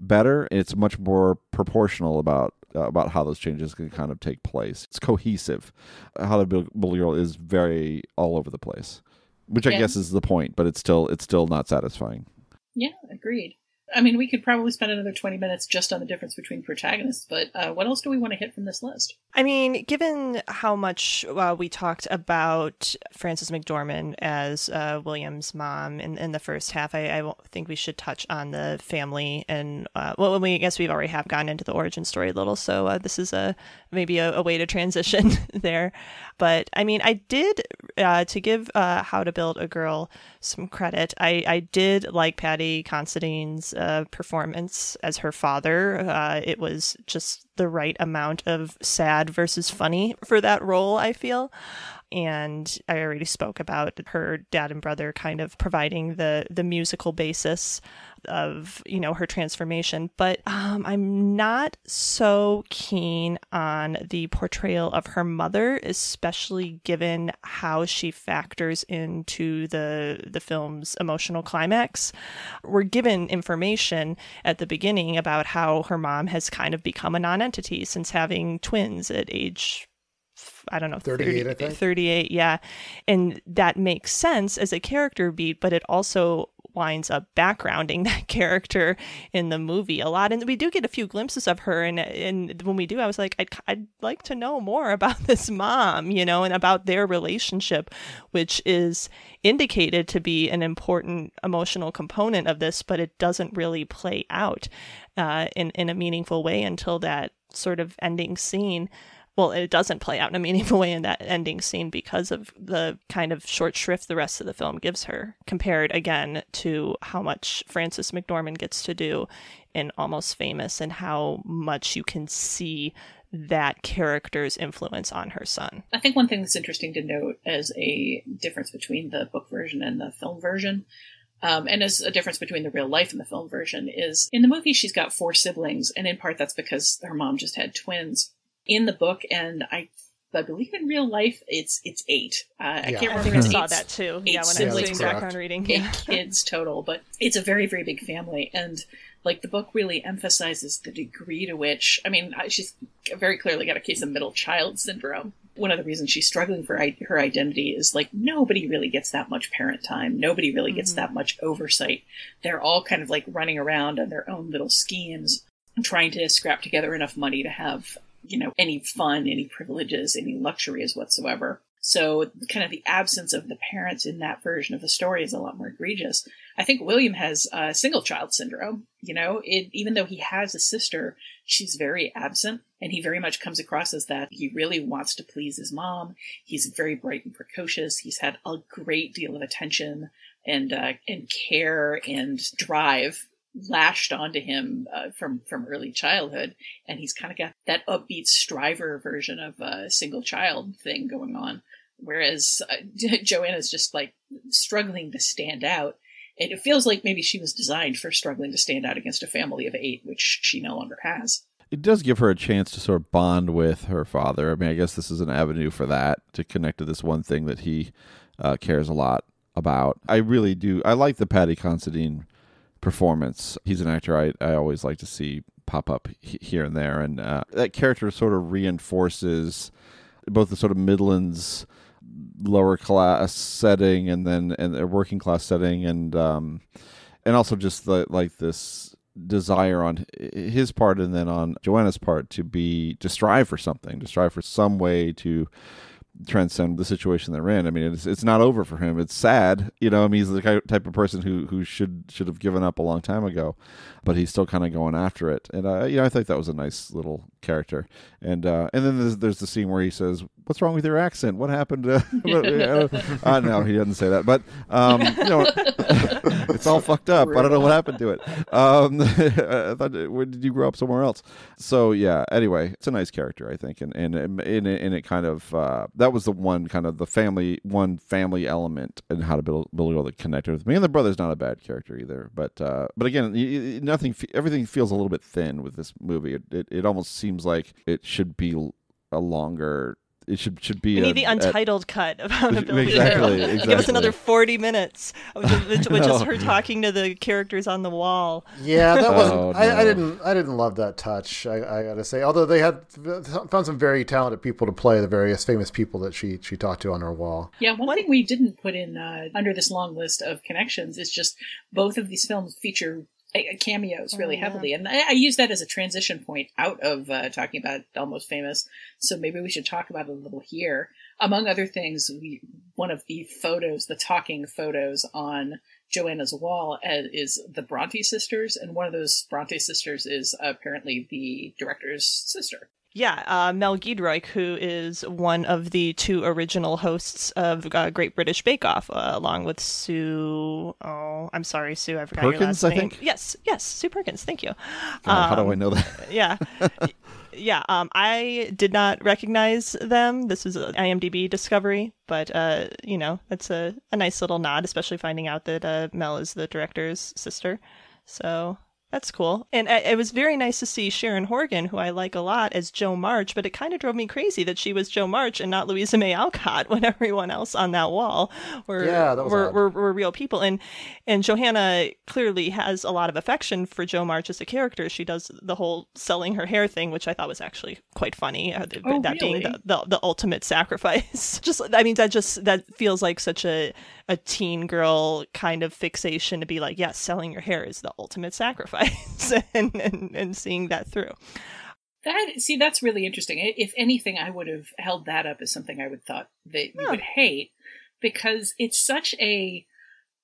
better. It's much more proportional about Uh, about how those changes can kind of take place. It's cohesive. How to build, build a girl is very all over the place, which I Yeah. guess is the point, but it's still it's still not satisfying. Yeah, agreed. I mean, we could probably spend another 20 minutes just on the difference between protagonists, but uh, what else do we want to hit from this list? I mean, given how much uh, we talked about Frances McDormand as uh, William's mom in, in the first half, I, I think we should touch on the family and uh, well, we I guess we've already have gone into the origin story a little, so uh, this is a maybe a, a way to transition there. But I mean, I did uh, to give How to Build a Girl some credit. I, I did like Paddy Considine's uh, performance as her father. Uh, it was just the right amount of sad versus funny for that role, I feel. And I already spoke about her dad and brother kind of providing the the musical basis of you know her transformation. But um, i'm not so keen on the portrayal of her mother especially given how she factors into the the film's emotional climax. We're given information at the beginning about how her mom has kind of become a non-entity since having twins at age I don't know, 38, I think. 38, yeah. And that makes sense as a character beat, but it also winds up backgrounding that character in the movie a lot. And we do get a few glimpses of her. And, and when we do, I was like, I'd, I'd like to know more about this mom, you know, and about their relationship, which is indicated to be an important emotional component of this, but it doesn't really play out uh, in, in a meaningful way until that sort of ending scene well, it doesn't play out in a meaningful way in that ending scene because of the kind of short shrift the rest of the film gives her, compared again to how much Frances McDormand gets to do in Almost Famous and how much you can see that character's influence on her son. I think one thing that's interesting to note as a difference between the book version and the film version, um, and as a difference between the real life and the film version, is in the movie she's got four siblings, and in part that's because her mom just had twins. In the book, and I, I believe in real life, it's it's eight. Uh, I can't I remember. think I it's saw eight- that too. eight Yeah, when I was siblings doing that's background reading. eight kids total, but it's a very, very big family. And like the book really emphasizes the degree to which, I mean, she's very clearly got a case of middle child syndrome. One of the reasons she's struggling for i- her identity is like nobody really gets that much parent time. Nobody really gets that much oversight. They're all kind of like running around on their own little schemes, trying to scrap together enough money to have, you know, any fun, any privileges, any luxuries whatsoever. So, kind of the absence of the parents in that version of the story is a lot more egregious. I think William has uh, single child syndrome. You know, it, even though he has a sister, she's very absent, and he very much comes across as that. He really wants to please his mom. He's very bright and precocious. He's had a great deal of attention and uh, and care and drive lashed onto him uh, from from early childhood, and he's kind of got that upbeat striver version of a single child thing going on. Whereas uh, Johanna's just like struggling to stand out. And it feels like maybe she was designed for struggling to stand out against a family of eight, which she no longer has. It does give her a chance to sort of bond with her father. I mean, I guess this is an avenue for that to connect to this one thing that he uh, cares a lot about. I really do. I like the Paddy Considine performance. He's an actor I, I always like to see pop up he- here and there, and uh, that character sort of reinforces both the sort of Midlands lower class setting and then and the working class setting and um and also just the like this desire on his part and then on Johanna's part to be to strive for something to strive for some way to transcend the situation they're in. I mean, it's it's not over for him. It's sad, you know. I mean, he's the type of person who who should should have given up a long time ago, but he's still kind of going after it. And I, you know, I think that was a nice little character. And uh, and then there's, there's the scene where he says, "What's wrong with your accent? What happened?" To... uh, no, he doesn't say that, but um, you know, it's all fucked up. I don't know what happened to it. Um, I thought, where did you grow up somewhere else? So yeah. Anyway, it's a nice character, I think, and and and, and, it, and it kind of uh, that was the one kind of the family one family element and how to build build all the connector with me and the brother's not a bad character either but uh but again nothing everything feels a little bit thin with this movie it, it, it almost seems like it should be a longer it should should be. We need a, the untitled a, cut of Accountability. Exactly, exactly. Give us another forty minutes, which, which is her talking to the characters on the wall. Yeah, that wasn't. Oh, no. I, I, didn't. I didn't love that touch. I, I got to say, although they had found some very talented people to play the various famous people that she she talked to on her wall. Yeah, one what? thing we didn't put in uh, under this long list of connections is just both of these films feature cameos really oh, yeah. heavily, and I, I, use that as a transition point out of uh, talking about Almost Famous. So maybe we should talk about it a little here. Among other things, we one of the photos, the talking photos on Johanna's wall, uh, is the Bronte sisters, and one of those Bronte sisters is apparently the director's sister. Yeah, uh, Mel Giedroyc, who is one of the two original hosts of uh, Great British Bake Off, uh, along with Sue. Oh, I'm sorry, Sue. I forgot Perkins, your last name. I think. Yes, yes, Sue Perkins. Thank you. Um, how do I um, know that? yeah. yeah, um, I did not recognize them. This was an IMDb discovery, but uh, you know, it's a, a nice little nod, especially finding out that uh, Mel is the director's sister. So that's cool. And uh, it was very nice to see Sharon Horgan, who I like a lot, as Jo March, but it kind of drove me crazy that she was Jo March and not Louisa May Alcott when everyone else on that wall were, yeah, were, were, were, real people. And, and Johanna clearly has a lot of affection for Jo March as a character. She does the whole selling her hair thing, which I thought was actually quite funny. Uh, oh, that really? being the, the, the ultimate sacrifice. just, I mean, that just, that feels like such a, a teen girl kind of fixation to be like, yes, selling your hair is the ultimate sacrifice, and, and and seeing that through. That see, that's really interesting. If anything, I would have held that up as something I would thought that you would hate because it's such a.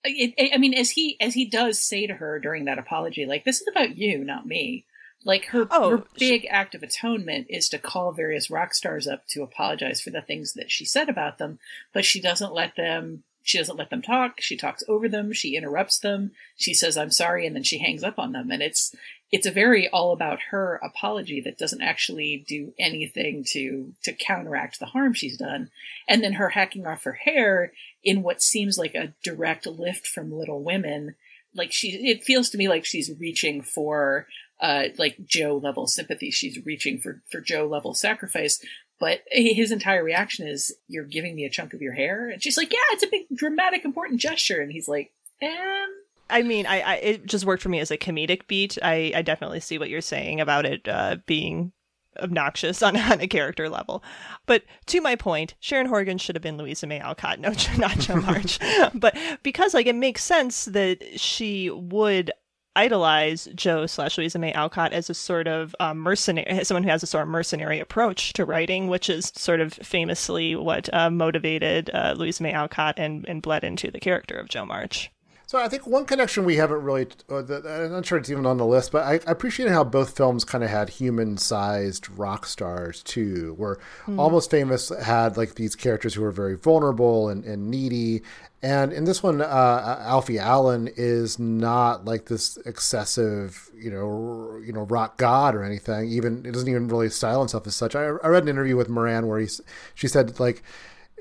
It, I mean, as he as he does say to her during that apology, like this is about you, not me. Like her, oh, her big she... act of atonement is to call various rock stars up to apologize for the things that she said about them, but she doesn't let them she doesn't let them talk. She talks over them. She interrupts them. She says, I'm sorry. And then she hangs up on them. And it's, it's a very all about her apology that doesn't actually do anything to, to counteract the harm she's done. And then her hacking off her hair in what seems like a direct lift from Little Women. Like she, it feels to me like she's reaching for, uh, like Jo level sympathy. She's reaching for, for Jo level sacrifice, but his entire reaction is, "You're giving me a chunk of your hair," and she's like, "Yeah, it's a big, dramatic, important gesture." And he's like, "Um." I mean, I, I it just worked for me as a comedic beat. I, I definitely see what you're saying about it uh, being obnoxious on, on a character level. But to my point, Sharon Horgan should have been Louisa May Alcott, no, not Jo March. but because like it makes sense that she would idolize Jo slash Louisa May Alcott as a sort of um, mercenary, someone who has a sort of mercenary approach to writing, which is sort of famously what uh, motivated uh, Louisa May Alcott and, and bled into the character of Jo March. So I think one connection we haven't really, uh, I'm not sure it's even on the list, but I, I appreciate how both films kind of had human-sized rock stars too, where mm. Almost Famous had like these characters who were very vulnerable and, and needy, and in this one, uh, Alfie Allen is not like this excessive, you know, you know, rock god or anything. Even it doesn't even really style himself as such. I, I read an interview with Moran where he's she said like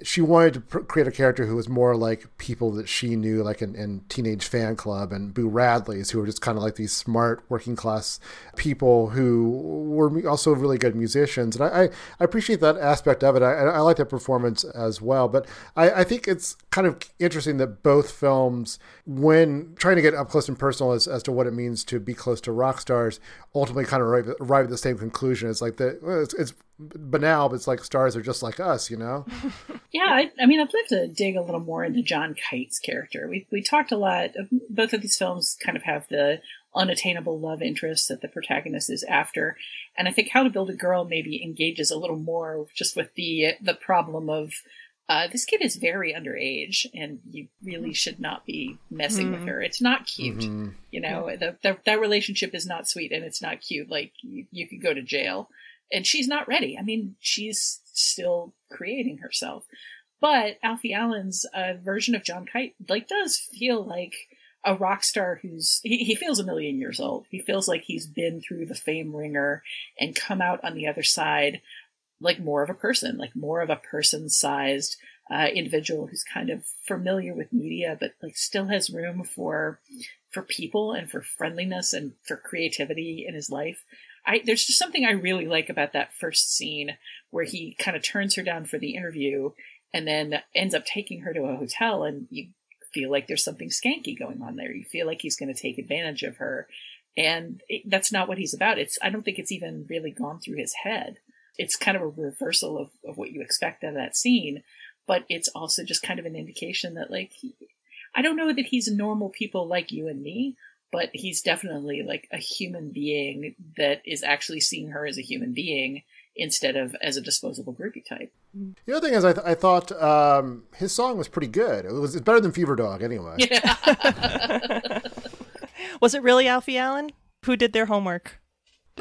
she wanted to pr- create a character who was more like people that she knew, like in, in Teenage Fanclub and Boo Radleys, who were just kind of like these smart working class people who were also really good musicians. And I, I, I appreciate that aspect of it. I, I like that performance as well. But I, I think it's kind of interesting that both films, when trying to get up close and personal as, as to what it means to be close to rock stars, ultimately kind of arrive, arrive at the same conclusion. It's like that it's, it's banal, but it's like stars are just like us, you know? Yeah, I, I mean, I'd love to dig a little more into John Kite's character. We we talked a lot. Both of these films kind of have the unattainable love interest that the protagonist is after, and I think How to Build a Girl maybe engages a little more just with the the problem of. Uh, this kid is very underage, and you really should not be messing Hmm. with her. It's not cute, Mhm. you know. The, the, that relationship is not sweet, and it's not cute. Like you, you could go to jail, and she's not ready. I mean, she's still creating herself. But Alfie Allen's uh, version of John Kite like does feel like a rock star who's he, he feels a million years old. He feels like he's been through the fame ringer and come out on the other side like more of a person, like more of a person-sized uh, individual who's kind of familiar with media, but like still has room for for people and for friendliness and for creativity in his life. I there's just something I really like about that first scene where he kind of turns her down for the interview and then ends up taking her to a hotel and you feel like there's something skanky going on there. You feel like he's going to take advantage of her. And it, that's not what he's about. It's I don't think it's even really gone through his head. It's kind of a reversal of, of what you expect out of that scene, but it's also just kind of an indication that like he, I don't know that he's normal people like you and me, but he's definitely like a human being that is actually seeing her as a human being instead of as a disposable groupie type. The other thing is, I, th- I thought um, his song was pretty good. It was it's better than Fever Dog, anyway. Was it really Alfie Allen? Who did their homework?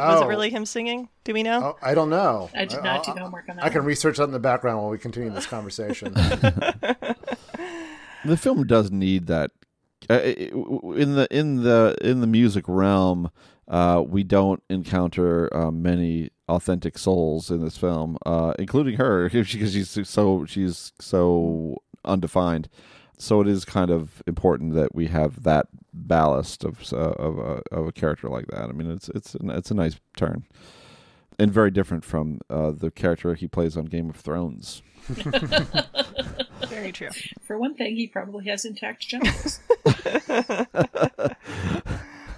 Was Oh. it really him singing? Do we know? Oh, I don't know. I did not do the homework on that. I can research that in the background while we continue this conversation. The film does need that. Uh, in the in the in the music realm, uh, we don't encounter uh, many authentic souls in this film, uh, including her, because she's so she's so undefined. So it is kind of important that we have that ballast of uh, of, a, of a character like that. I mean, it's it's it's a nice turn, and very different from uh, the character he plays on Game of Thrones. Very true. For one thing, he probably has intact genitals.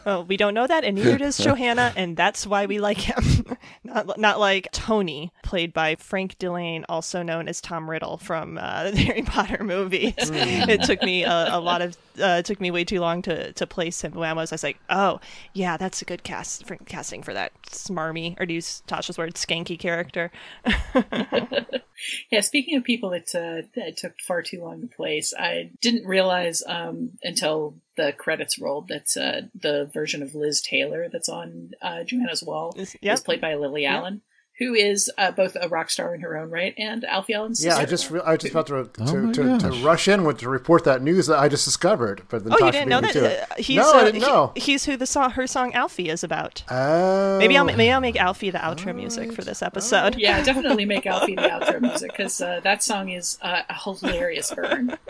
Well, we don't know that, and neither does Johanna, and that's why we like him. not, not like Tony, played by Frank Dillane, also known as Tom Riddle from uh, the Harry Potter movies. Mm. it took me a, a lot of, uh, it took me way too long to, to place him. When I was, I was like, oh, yeah, that's a good cast for casting for that smarmy, or to use Tasha's word, skanky character. yeah, speaking of people that, uh, that took far too long to place, I didn't realize um, until the credits rolled that uh, the version of Liz Taylor that's on uh, Johanna's wall yep. is played by Lily Yep. Allen, who is uh, both a rock star in her own right and Alfie Allen's yeah, I just re- I just about to Oh to, my to, to rush in with to report that news that I just discovered. But then Oh, you didn't know that? Uh, he's, no, uh, I didn't he- know. he's who the song, her song Alfie is about. Oh, Maybe I'll maybe I'll make Alfie the outro music for this episode. yeah, definitely make Alfie the outro music because uh, that song is uh, a hilarious burn.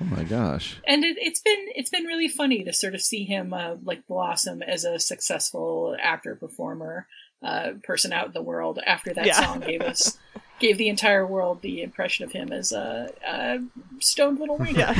Oh my gosh! and it, it's been it's been really funny to sort of see him uh, like blossom as a successful actor performer uh, person out in the world after that Yeah. song gave us gave the entire world the impression of him as a, a stoned little ringer.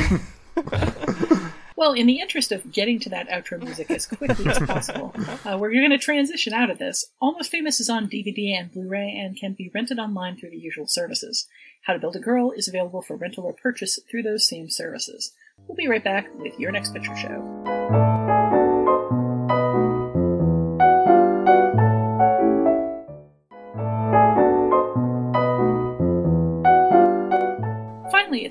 Well, in the interest of getting to that outro music as quickly as possible, uh, we're going to transition out of this. Almost Famous is on DVD and Blu-ray and can be rented online through the usual services. How to Build a Girl is available for rental or purchase through those same services. We'll be right back with your next picture show.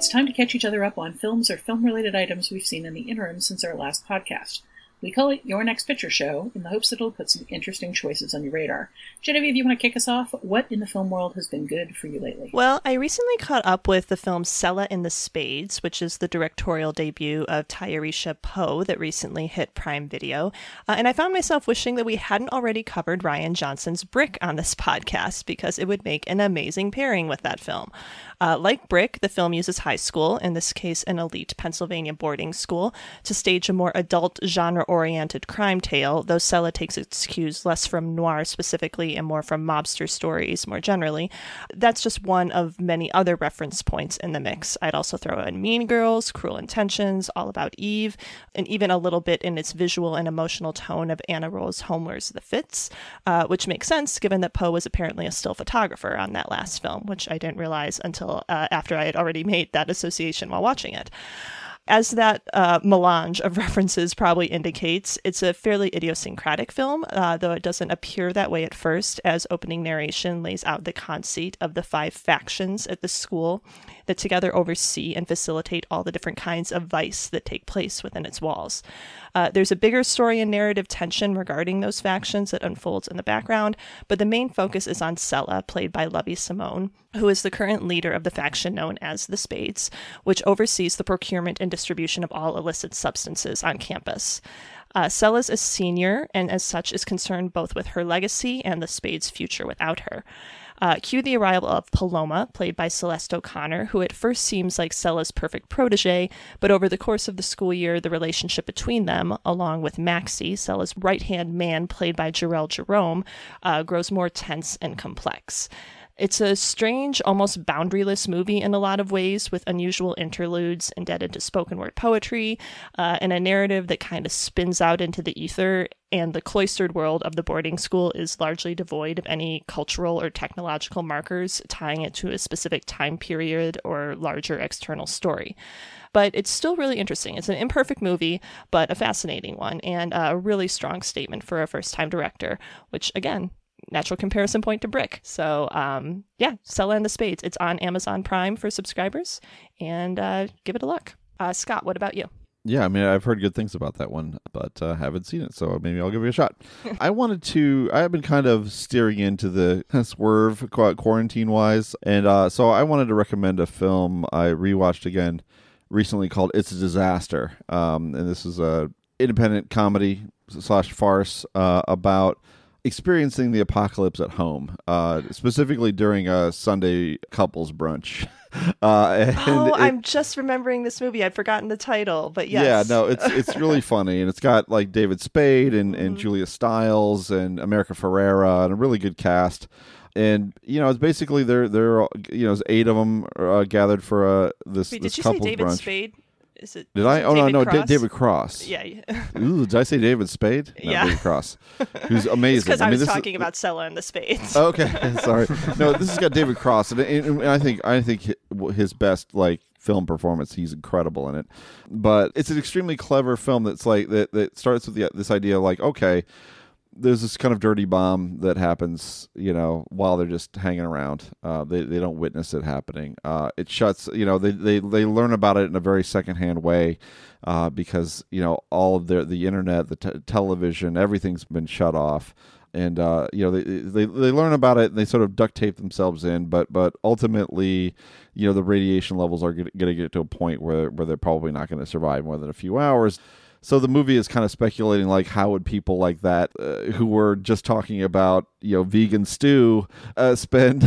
It's time to catch each other up on films or film related items we've seen in the interim since our last podcast. We call it Your Next Picture Show in the hopes that it'll put some interesting choices on your radar. Genevieve, if you want to kick us off? What in the film world has been good for you lately? Well, I recently caught up with the film Selah in the Spades, which is the directorial debut of Tayarisha Poe that recently hit Prime Video. Uh, and I found myself wishing that we hadn't already covered Rian Johnson's Brick on this podcast because it would make an amazing pairing with that film. Uh, like Brick, the film uses high school, in this case an elite Pennsylvania boarding school, to stage a more adult genre oriented crime tale, though Selah takes its cues less from noir specifically and more from mobster stories more generally. That's just one of many other reference points in the mix. I'd also throw in Mean Girls, Cruel Intentions, All About Eve, and even a little bit in its visual and emotional tone of Anna Rose Holmer's The Fits, uh, which makes sense given that Poe was apparently a still photographer on that last film, which I didn't realize until uh, after I had already made that association while watching it. As that uh, melange of references probably indicates, it's a fairly idiosyncratic film, uh, though it doesn't appear that way at first, as opening narration lays out the conceit of the five factions at the school that together oversee and facilitate all the different kinds of vice that take place within its walls. Uh, there's a bigger story and narrative tension regarding those factions that unfolds in the background, but the main focus is on Selah, played by Lovie Simone, who is the current leader of the faction known as the Spades, which oversees the procurement and distribution of all illicit substances on campus. Uh, Selah's a senior and, as such, is concerned both with her legacy and the Spades' future without her. Uh, cue the arrival of Paloma, played by Celeste O'Connor, who at first seems like Selah's perfect protege, but over the course of the school year, the relationship between them, along with Maxie, Selah's right hand man, played by Jharrel Jerome, uh, grows more tense and complex. It's a strange, almost boundaryless movie in a lot of ways, with unusual interludes indebted to spoken word poetry, uh, and a narrative that kind of spins out into the ether. And the cloistered world of the boarding school is largely devoid of any cultural or technological markers tying it to a specific time period or larger external story but it's still really interesting. It's an imperfect movie, but a fascinating one, and a really strong statement for a first time director, which, again, natural comparison point to Brick. So, um, yeah, Selah and the Spades. It's on Amazon Prime for subscribers, and uh, give it a look. Uh, Scott, what about you? Yeah, I mean, I've heard good things about that one, but uh, haven't seen it, so maybe I'll give it a shot. I wanted to. I have been kind of steering into the swerve quarantine wise, and uh, so I wanted to recommend a film I rewatched again recently called "It's a Disaster," um, and this is a independent comedy slash farce uh, about experiencing the apocalypse at home, uh, specifically during a Sunday couples brunch. Uh, oh, it, I'm just remembering this movie. I'd forgotten the title, but yes. Yeah, no, it's it's really funny, and it's got like David Spade and, mm-hmm. and Julia Stiles and America Ferrera and a really good cast. And you know, it's basically they're they're you know, eight of them uh, gathered for uh, this Wait, this did you say David brunch. Spade? Is it? Did I? Oh David no, no, Cross? David Cross. Yeah. Ooh, did I say David Spade? No, Yeah. David Cross, who's amazing. Because I, mean, was this is- talking about Selah and the Spades. Okay, sorry. No, this has got David Cross, and, and I think I think his best like film performance. He's incredible in it. But it's an extremely clever film that's like that that starts with the, this idea like okay, there's this kind of dirty bomb that happens, you know, while they're just hanging around. Uh, they they don't witness it happening. Uh, it shuts, you know, they, they they learn about it in a very secondhand way, uh, because you know all of their the internet, the t- television, everything's been shut off. And uh, you know they, they they learn about it and they sort of duct tape themselves in, but but ultimately, you know the radiation levels are going to get to a point where where they're probably not going to survive more than a few hours. So the movie is kind of speculating like how would people like that uh, who were just talking about you know vegan stew uh, spend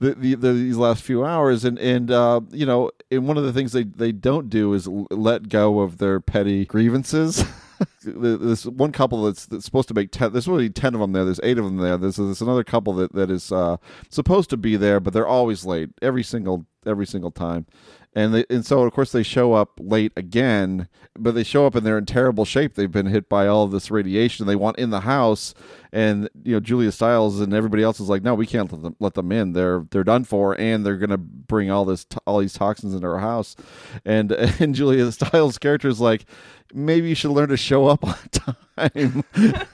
the, the, the, these last few hours and and uh, you know and one of the things they they don't do is l- let go of their petty grievances. this one couple that's, that's supposed to make ten. There's really ten of them there. There's eight of them there. There's, there's another couple that that is uh, supposed to be there, but they're always late every single every single time. And they, and so of course they show up late again, but they show up and they're in terrible shape. They've been hit by all this radiation. They want in the house, and you know Julia Stiles and everybody else is like, no, we can't let them let them in. They're they're done for, and they're gonna bring all this all these toxins into our house. And and Julia Stiles' character is like, maybe you should learn to show up on time.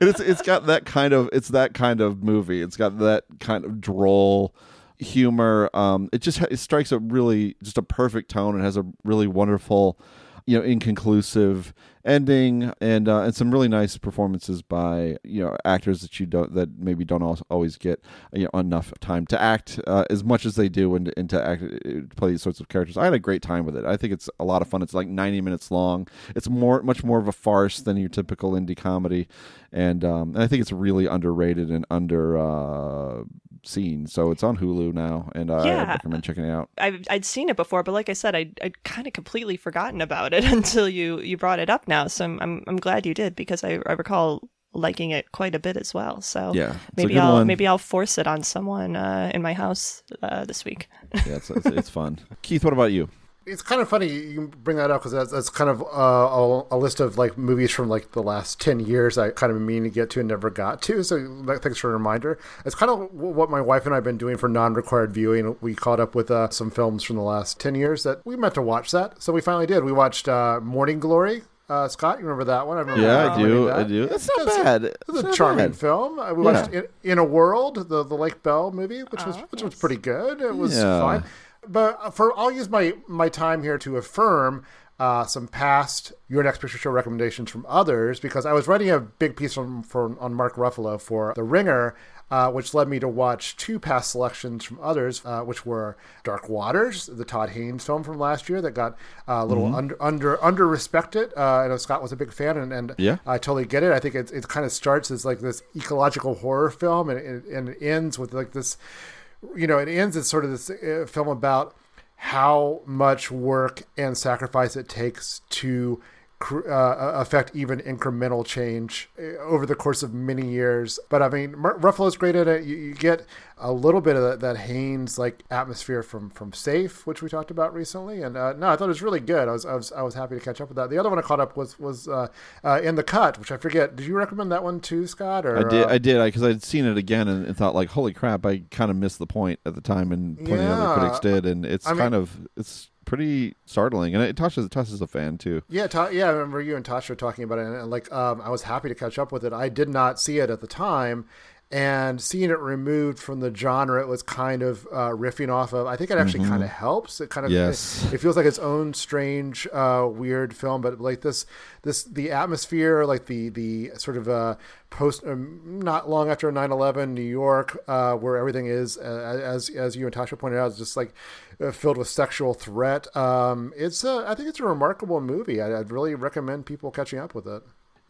It's it's got that kind of it's that kind of movie. It's got that kind of droll humor. Um, it just it strikes a really just a perfect tone. It has a really wonderful, you know, inconclusive ending and uh, and some really nice performances by you know actors that you don't that maybe don't always get you know enough time to act uh, as much as they do and, and to act uh, play these sorts of characters. I had a great time with it. I think it's a lot of fun. It's like 90 minutes long. It's more much more of a farce than your typical indie comedy, and um, and I think it's really underrated and under uh, seen. So it's on Hulu now, and uh, I recommend checking it out. I've, I'd seen it before, but like I said, I'd, I'd kind of completely forgotten about it until you, you brought it up now. So I'm, I'm, I'm glad you did because I, I recall liking it quite a bit as well. So Yeah, maybe I'll one. maybe I'll force it on someone uh, in my house uh, this week. Yeah, it's, it's, it's fun. Keith, what about you? It's kind of funny you bring that up because that's, that's kind of uh, a, a list of like movies from like the last ten years I kind of mean to get to and never got to. So like, thanks for a reminder. It's kind of what my wife and I have been doing for non-required viewing. We caught up with uh, some films from the last ten years that we meant to watch that, so we finally did. We watched uh, Morning Glory. Uh, Scott, you remember that one? I remember Yeah, I do. that. I do. That's not It's bad. It's It's a not charming bad. film. Uh, we Yeah. watched in, in a World, the the Lake Bell movie, which was which was pretty good. It was Yeah. fine. But for I'll use my my time here to affirm uh, some past your next picture show recommendations from others because I was writing a big piece from, for on Mark Ruffalo for The Ringer. Uh, which led me to watch two past selections from others, uh, which were Dark Waters, the Todd Haynes film from last year that got uh, a little Mhm. under under under respected. Uh, I know Scott was a big fan, and, and Yeah. I totally get it. I think it, it kind of starts as like this ecological horror film, and, it- and it ends with like this you know, it ends as sort of this uh, film about how much work and sacrifice it takes to uh, affect even incremental change uh, over the course of many years. But I mean, Ruffalo's great at it. You, you get a little bit of that, that Haynes like atmosphere from from Safe, which we talked about recently. And uh, no, I thought it was really good. I was, I was I was happy to catch up with that. The other one I caught up was was uh, uh, in the cut, which I forget. Did you recommend that one too, Scott? Or I did. uh, I did. Because I'd seen it again and, and thought, like, holy crap! I kind of missed the point at the time, and plenty of Yeah. other critics did. And it's I mean- kind of it's pretty startling. And it Tasha's touches a fan too. Yeah, Ta- yeah. I remember you and Tasha talking about it, and, and, like, um, I was happy to catch up with it. I did not see it at the time, and seeing it removed from the genre, it was kind of uh, riffing off of. I think it actually Mhm. kind of helps. It kind of Yes. It, it feels like its own strange, uh, weird film, but like this, this the atmosphere, like the the sort of uh, post, um, not long after 9-11 New York, uh, where everything is, uh, as as you and Tasha pointed out, is just like uh, filled with sexual threat. Um, it's a, I think it's a remarkable movie. I, I'd really recommend people catching up with it.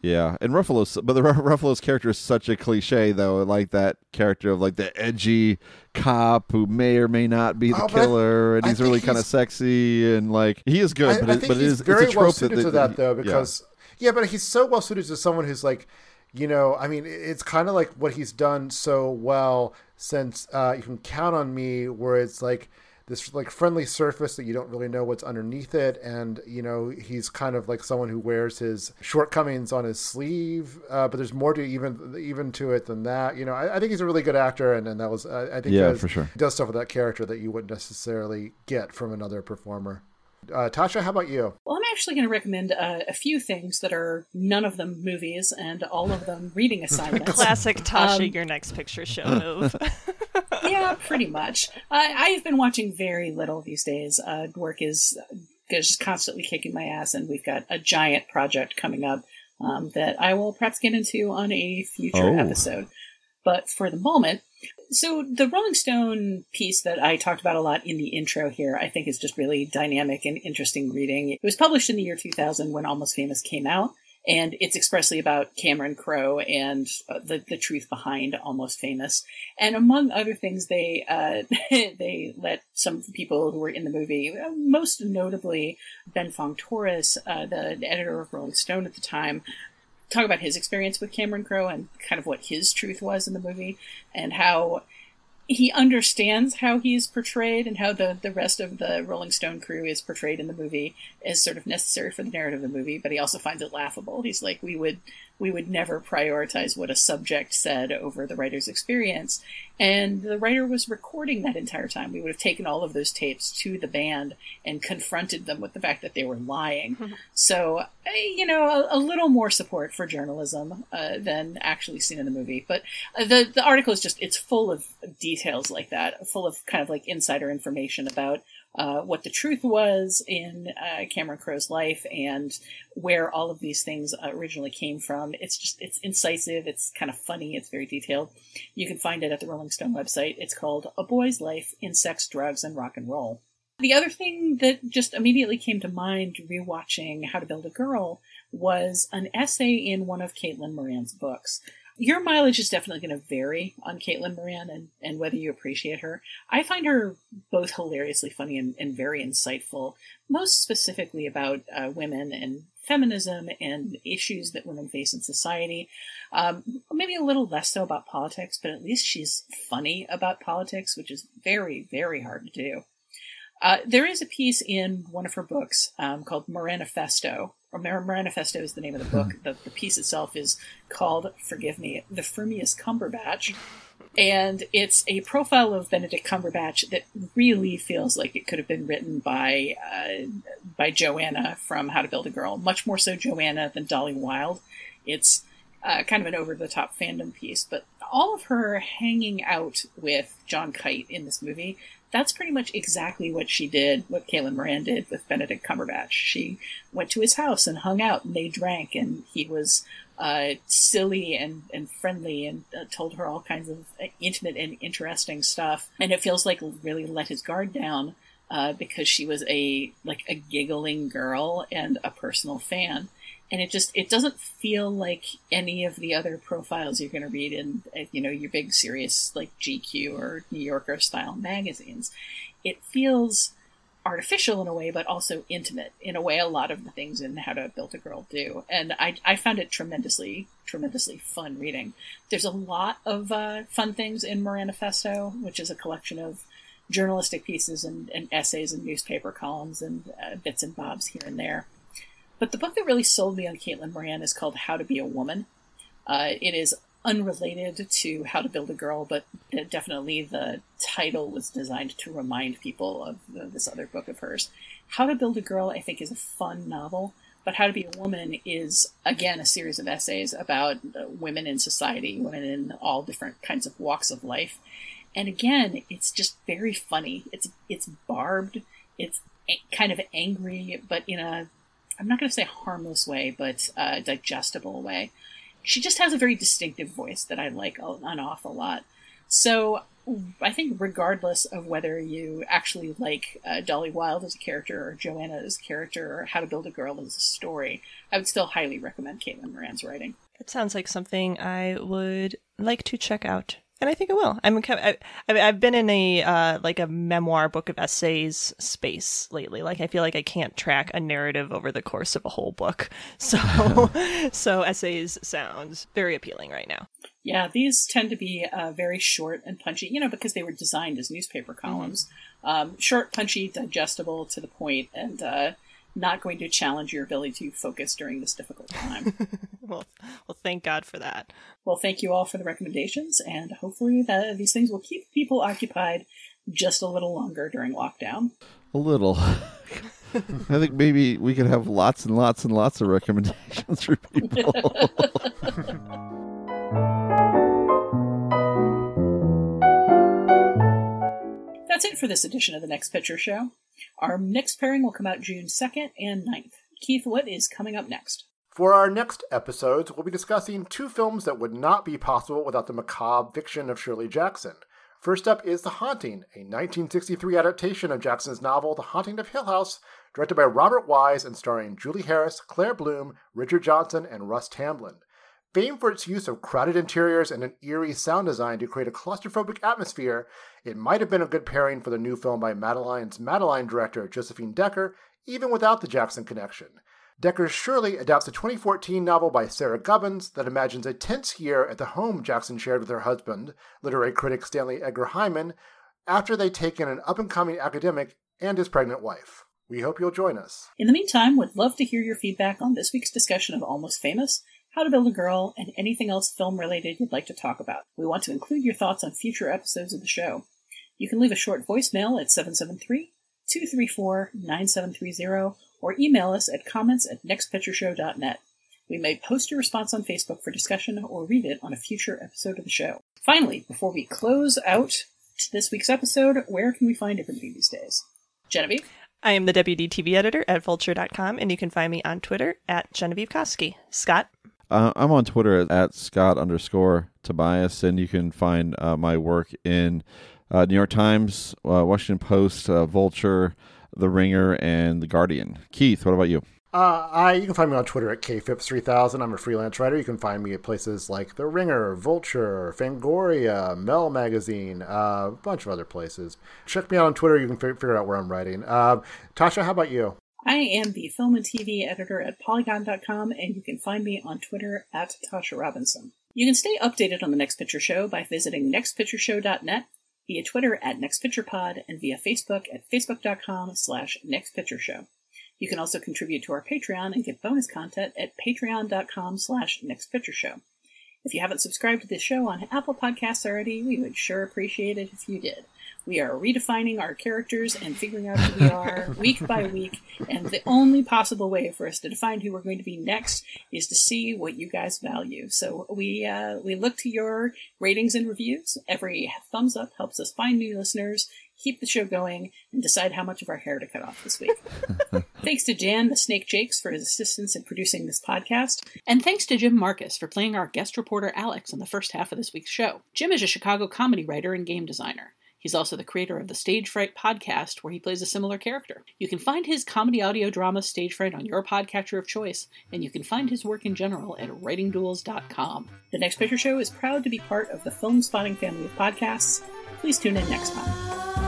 Yeah, and Ruffalo's, but the Ruffalo's character is such a cliche, though. Like that character of like the edgy cop who may or may not be the Oh, killer, and I he's really kind of sexy, and like he is good. I, but I it, but it he's very it's a well suited that, to that- though, yeah. because yeah. but he's so well suited to someone who's like, you know, I mean, it's kind of like what he's done so well since uh, you can count on me, where it's like this like friendly surface that you don't really know what's underneath it, and you know, he's kind of like someone who wears his shortcomings on his sleeve, uh, but there's more to even even to it than that. You know, I, I think he's a really good actor, and, and that was I, I think Yeah, for sure. he does stuff with that character that you wouldn't necessarily get from another performer. Uh, Tasha, how about you? Well, I'm actually going to recommend uh, a few things that are none of them movies and all of them reading assignments. Classic Tasha, Um, your next picture show move. yeah, pretty much. I, I've been watching very little these days. Uh, work is uh, just constantly kicking my ass, and we've got a giant project coming up um, that I will perhaps get into on a future Oh. episode. But for the moment, so the Rolling Stone piece that I talked about a lot in the intro here, I think is just really dynamic and interesting reading. It was published in the year 2000 when Almost Famous came out, and it's expressly about Cameron Crowe and uh, the the truth behind Almost Famous. And among other things, they uh, they let some people who were in the movie, uh, most notably Ben Fong Torres, uh, the editor of Rolling Stone at the time, talk about his experience with Cameron Crowe and kind of what his truth was in the movie and how he understands how he's portrayed and how the, the rest of the Rolling Stone crew is portrayed in the movie is sort of necessary for the narrative of the movie, but he also finds it laughable. He's like, we would we would never prioritize what a subject said over the writer's experience. And the writer was recording that entire time. We would have taken all of those tapes to the band and confronted them with the fact that they were lying. so, eh, you know, a, a, little more support for journalism uh, than actually seen in the movie. But uh, the the article is just it's full of details like that, full of kind of like insider information about uh, what the truth was in uh, Cameron Crowe's life and where all of these things originally came from. It's just it's incisive. It's kind of funny. It's very detailed. You can find it at the Rolling Stone website. It's called A Boy's Life in Sex, Drugs, and Rock and Roll. The other thing that just immediately came to mind rewatching How to Build a Girl was an essay in one of Caitlin Moran's books your mileage is definitely going to vary on Caitlin Moran and, and whether you appreciate her. I find her both hilariously funny and, and very insightful, most specifically about uh, women and feminism and issues that women face in society. Um, maybe a little less so about politics, but at least she's funny about politics, which is very, very hard to do. Uh, there is a piece in one of her books um, called Moranifesto, or Moranifesto is the name of the book. the, the piece itself is called, forgive me, The Frumious Cumberbatch. And it's a profile of Benedict Cumberbatch that really feels like it could have been written by uh, by Johanna from How to Build a Girl. Much more so Johanna than Dolly Wilde. It's uh, kind of an over the top fandom piece, but all of her hanging out with John Kite in this movie that's pretty much exactly what she did, what Caitlin Moran did with Benedict Cumberbatch. She went to his house and hung out and they drank and he was uh, silly and, and friendly and uh, told her all kinds of uh, intimate and interesting stuff. And it feels like really let his guard down uh, because she was a like a giggling girl and a personal fan and it just it doesn't feel like any of the other profiles you're going to read in you know your big serious like GQ or New Yorker style magazines. It feels artificial in a way, but also intimate in a way. A lot of the things in How to Build a Girl do, and I I found it tremendously tremendously fun reading. There's a lot of uh, fun things in Moranifesto, which is a collection of journalistic pieces and, and essays and newspaper columns and uh, bits and bobs here and there. But the book that really sold me on Caitlin Moran is called How to Be a Woman. Uh, it is unrelated to How to Build a Girl, but definitely the title was designed to remind people of this other book of hers. How to Build a Girl, I think, is a fun novel, but How to Be a Woman is, again, a series of essays about uh, women in society, women in all different kinds of walks of life. And again, it's just very funny. It's it's barbed. It's kind of angry, but in a I'm not going to say harmless way, but digestible way. She just has a very distinctive voice that I like an awful lot. So I think, regardless of whether you actually like uh, Dolly Wilde as a character or Johanna as a character or How to Build a Girl as a story, I would still highly recommend Caitlin Moran's writing. It sounds like something I would like to check out and I think it will. I'm I, I've been in a uh, like a memoir book of essays space lately. Like I feel like I can't track a narrative over the course of a whole book. So so essays sounds very appealing right now. Yeah, these tend to be uh, very short and punchy. You know, because they were designed as newspaper columns. Mm-hmm. Um, short, punchy, digestible, to the point, and uh, not going to challenge your ability to focus during this difficult time. well, well, thank God for that. Well, thank you all for the recommendations, and hopefully that these things will keep people occupied just a little longer during lockdown. A little. I think maybe we could have lots and lots and lots of recommendations for people. That's it for this edition of the Next Picture Show. Our next pairing will come out June 2nd and 9th. Keith, what is coming up next? For our next episodes, we'll be discussing two films that would not be possible without the macabre fiction of Shirley Jackson. First up is The Haunting, a 1963 adaptation of Jackson's novel The Haunting of Hill House, directed by Robert Wise and starring Julie Harris, Claire Bloom, Richard Johnson, and Russ Tamblyn. Famed for its use of crowded interiors and an eerie sound design to create a claustrophobic atmosphere, it might have been a good pairing for the new film by Madeline's Madeline director Josephine Decker, even without the Jackson connection. Decker's Shirley adapts a 2014 novel by Sarah Gubbins that imagines a tense year at the home Jackson shared with her husband, literary critic Stanley Edgar Hyman, after they take in an up and coming academic and his pregnant wife. We hope you'll join us. In the meantime, would love to hear your feedback on this week's discussion of Almost Famous How to Build a Girl, and anything else film related you'd like to talk about. We want to include your thoughts on future episodes of the show. You can leave a short voicemail at 773 234 9730 or email us at comments at nextpictureshow.net. We may post your response on Facebook for discussion or read it on a future episode of the show. Finally, before we close out this week's episode, where can we find everybody these days? Genevieve? I am the deputy TV editor at vulture.com, and you can find me on Twitter at Genevieve Koski. Scott? Uh, I'm on Twitter at Scott underscore Tobias, and you can find uh, my work in uh, New York Times, uh, Washington Post, uh, Vulture, The Ringer, and The Guardian. Keith, what about you? Uh, I you can find me on Twitter at kphipps3000. I'm a freelance writer. You can find me at places like The Ringer, Vulture, Fangoria, Mel Magazine, a bunch of other places. Check me out on Twitter. You can f- figure out where I'm writing. Tasha, how about you? I am the film and TV editor at Polygon.com, and you can find me on Twitter at Tasha Robinson. You can stay updated on the Next Picture Show by visiting nextpictureshow.net, via Twitter at NextPicturePod, and via Facebook at facebook.com slash nextpictureshow. You can also contribute to our Patreon and get bonus content at patreon.com slash nextpictureshow. If you haven't subscribed to this show on Apple Podcasts already, we would sure appreciate it if you did. We are redefining our characters and figuring out who we are week by week, and the only possible way for us to define who we're going to be next is to see what you guys value. So we uh, we look to your ratings and reviews. Every thumbs up helps us find new listeners, keep the show going, and decide how much of our hair to cut off this week. thanks to Jan the Snake Jakes for his assistance in producing this podcast, and thanks to Jim Marcus for playing our guest reporter Alex in the first half of this week's show. Jim is a Chicago comedy writer and game designer. He's also the creator of the Stage Fright podcast, where he plays a similar character. You can find his comedy audio drama Stage Fright on your podcatcher of choice, and you can find his work in general at writingduels.com. The Next Picture Show is proud to be part of the Filmspotting family of podcasts. Please tune in next time.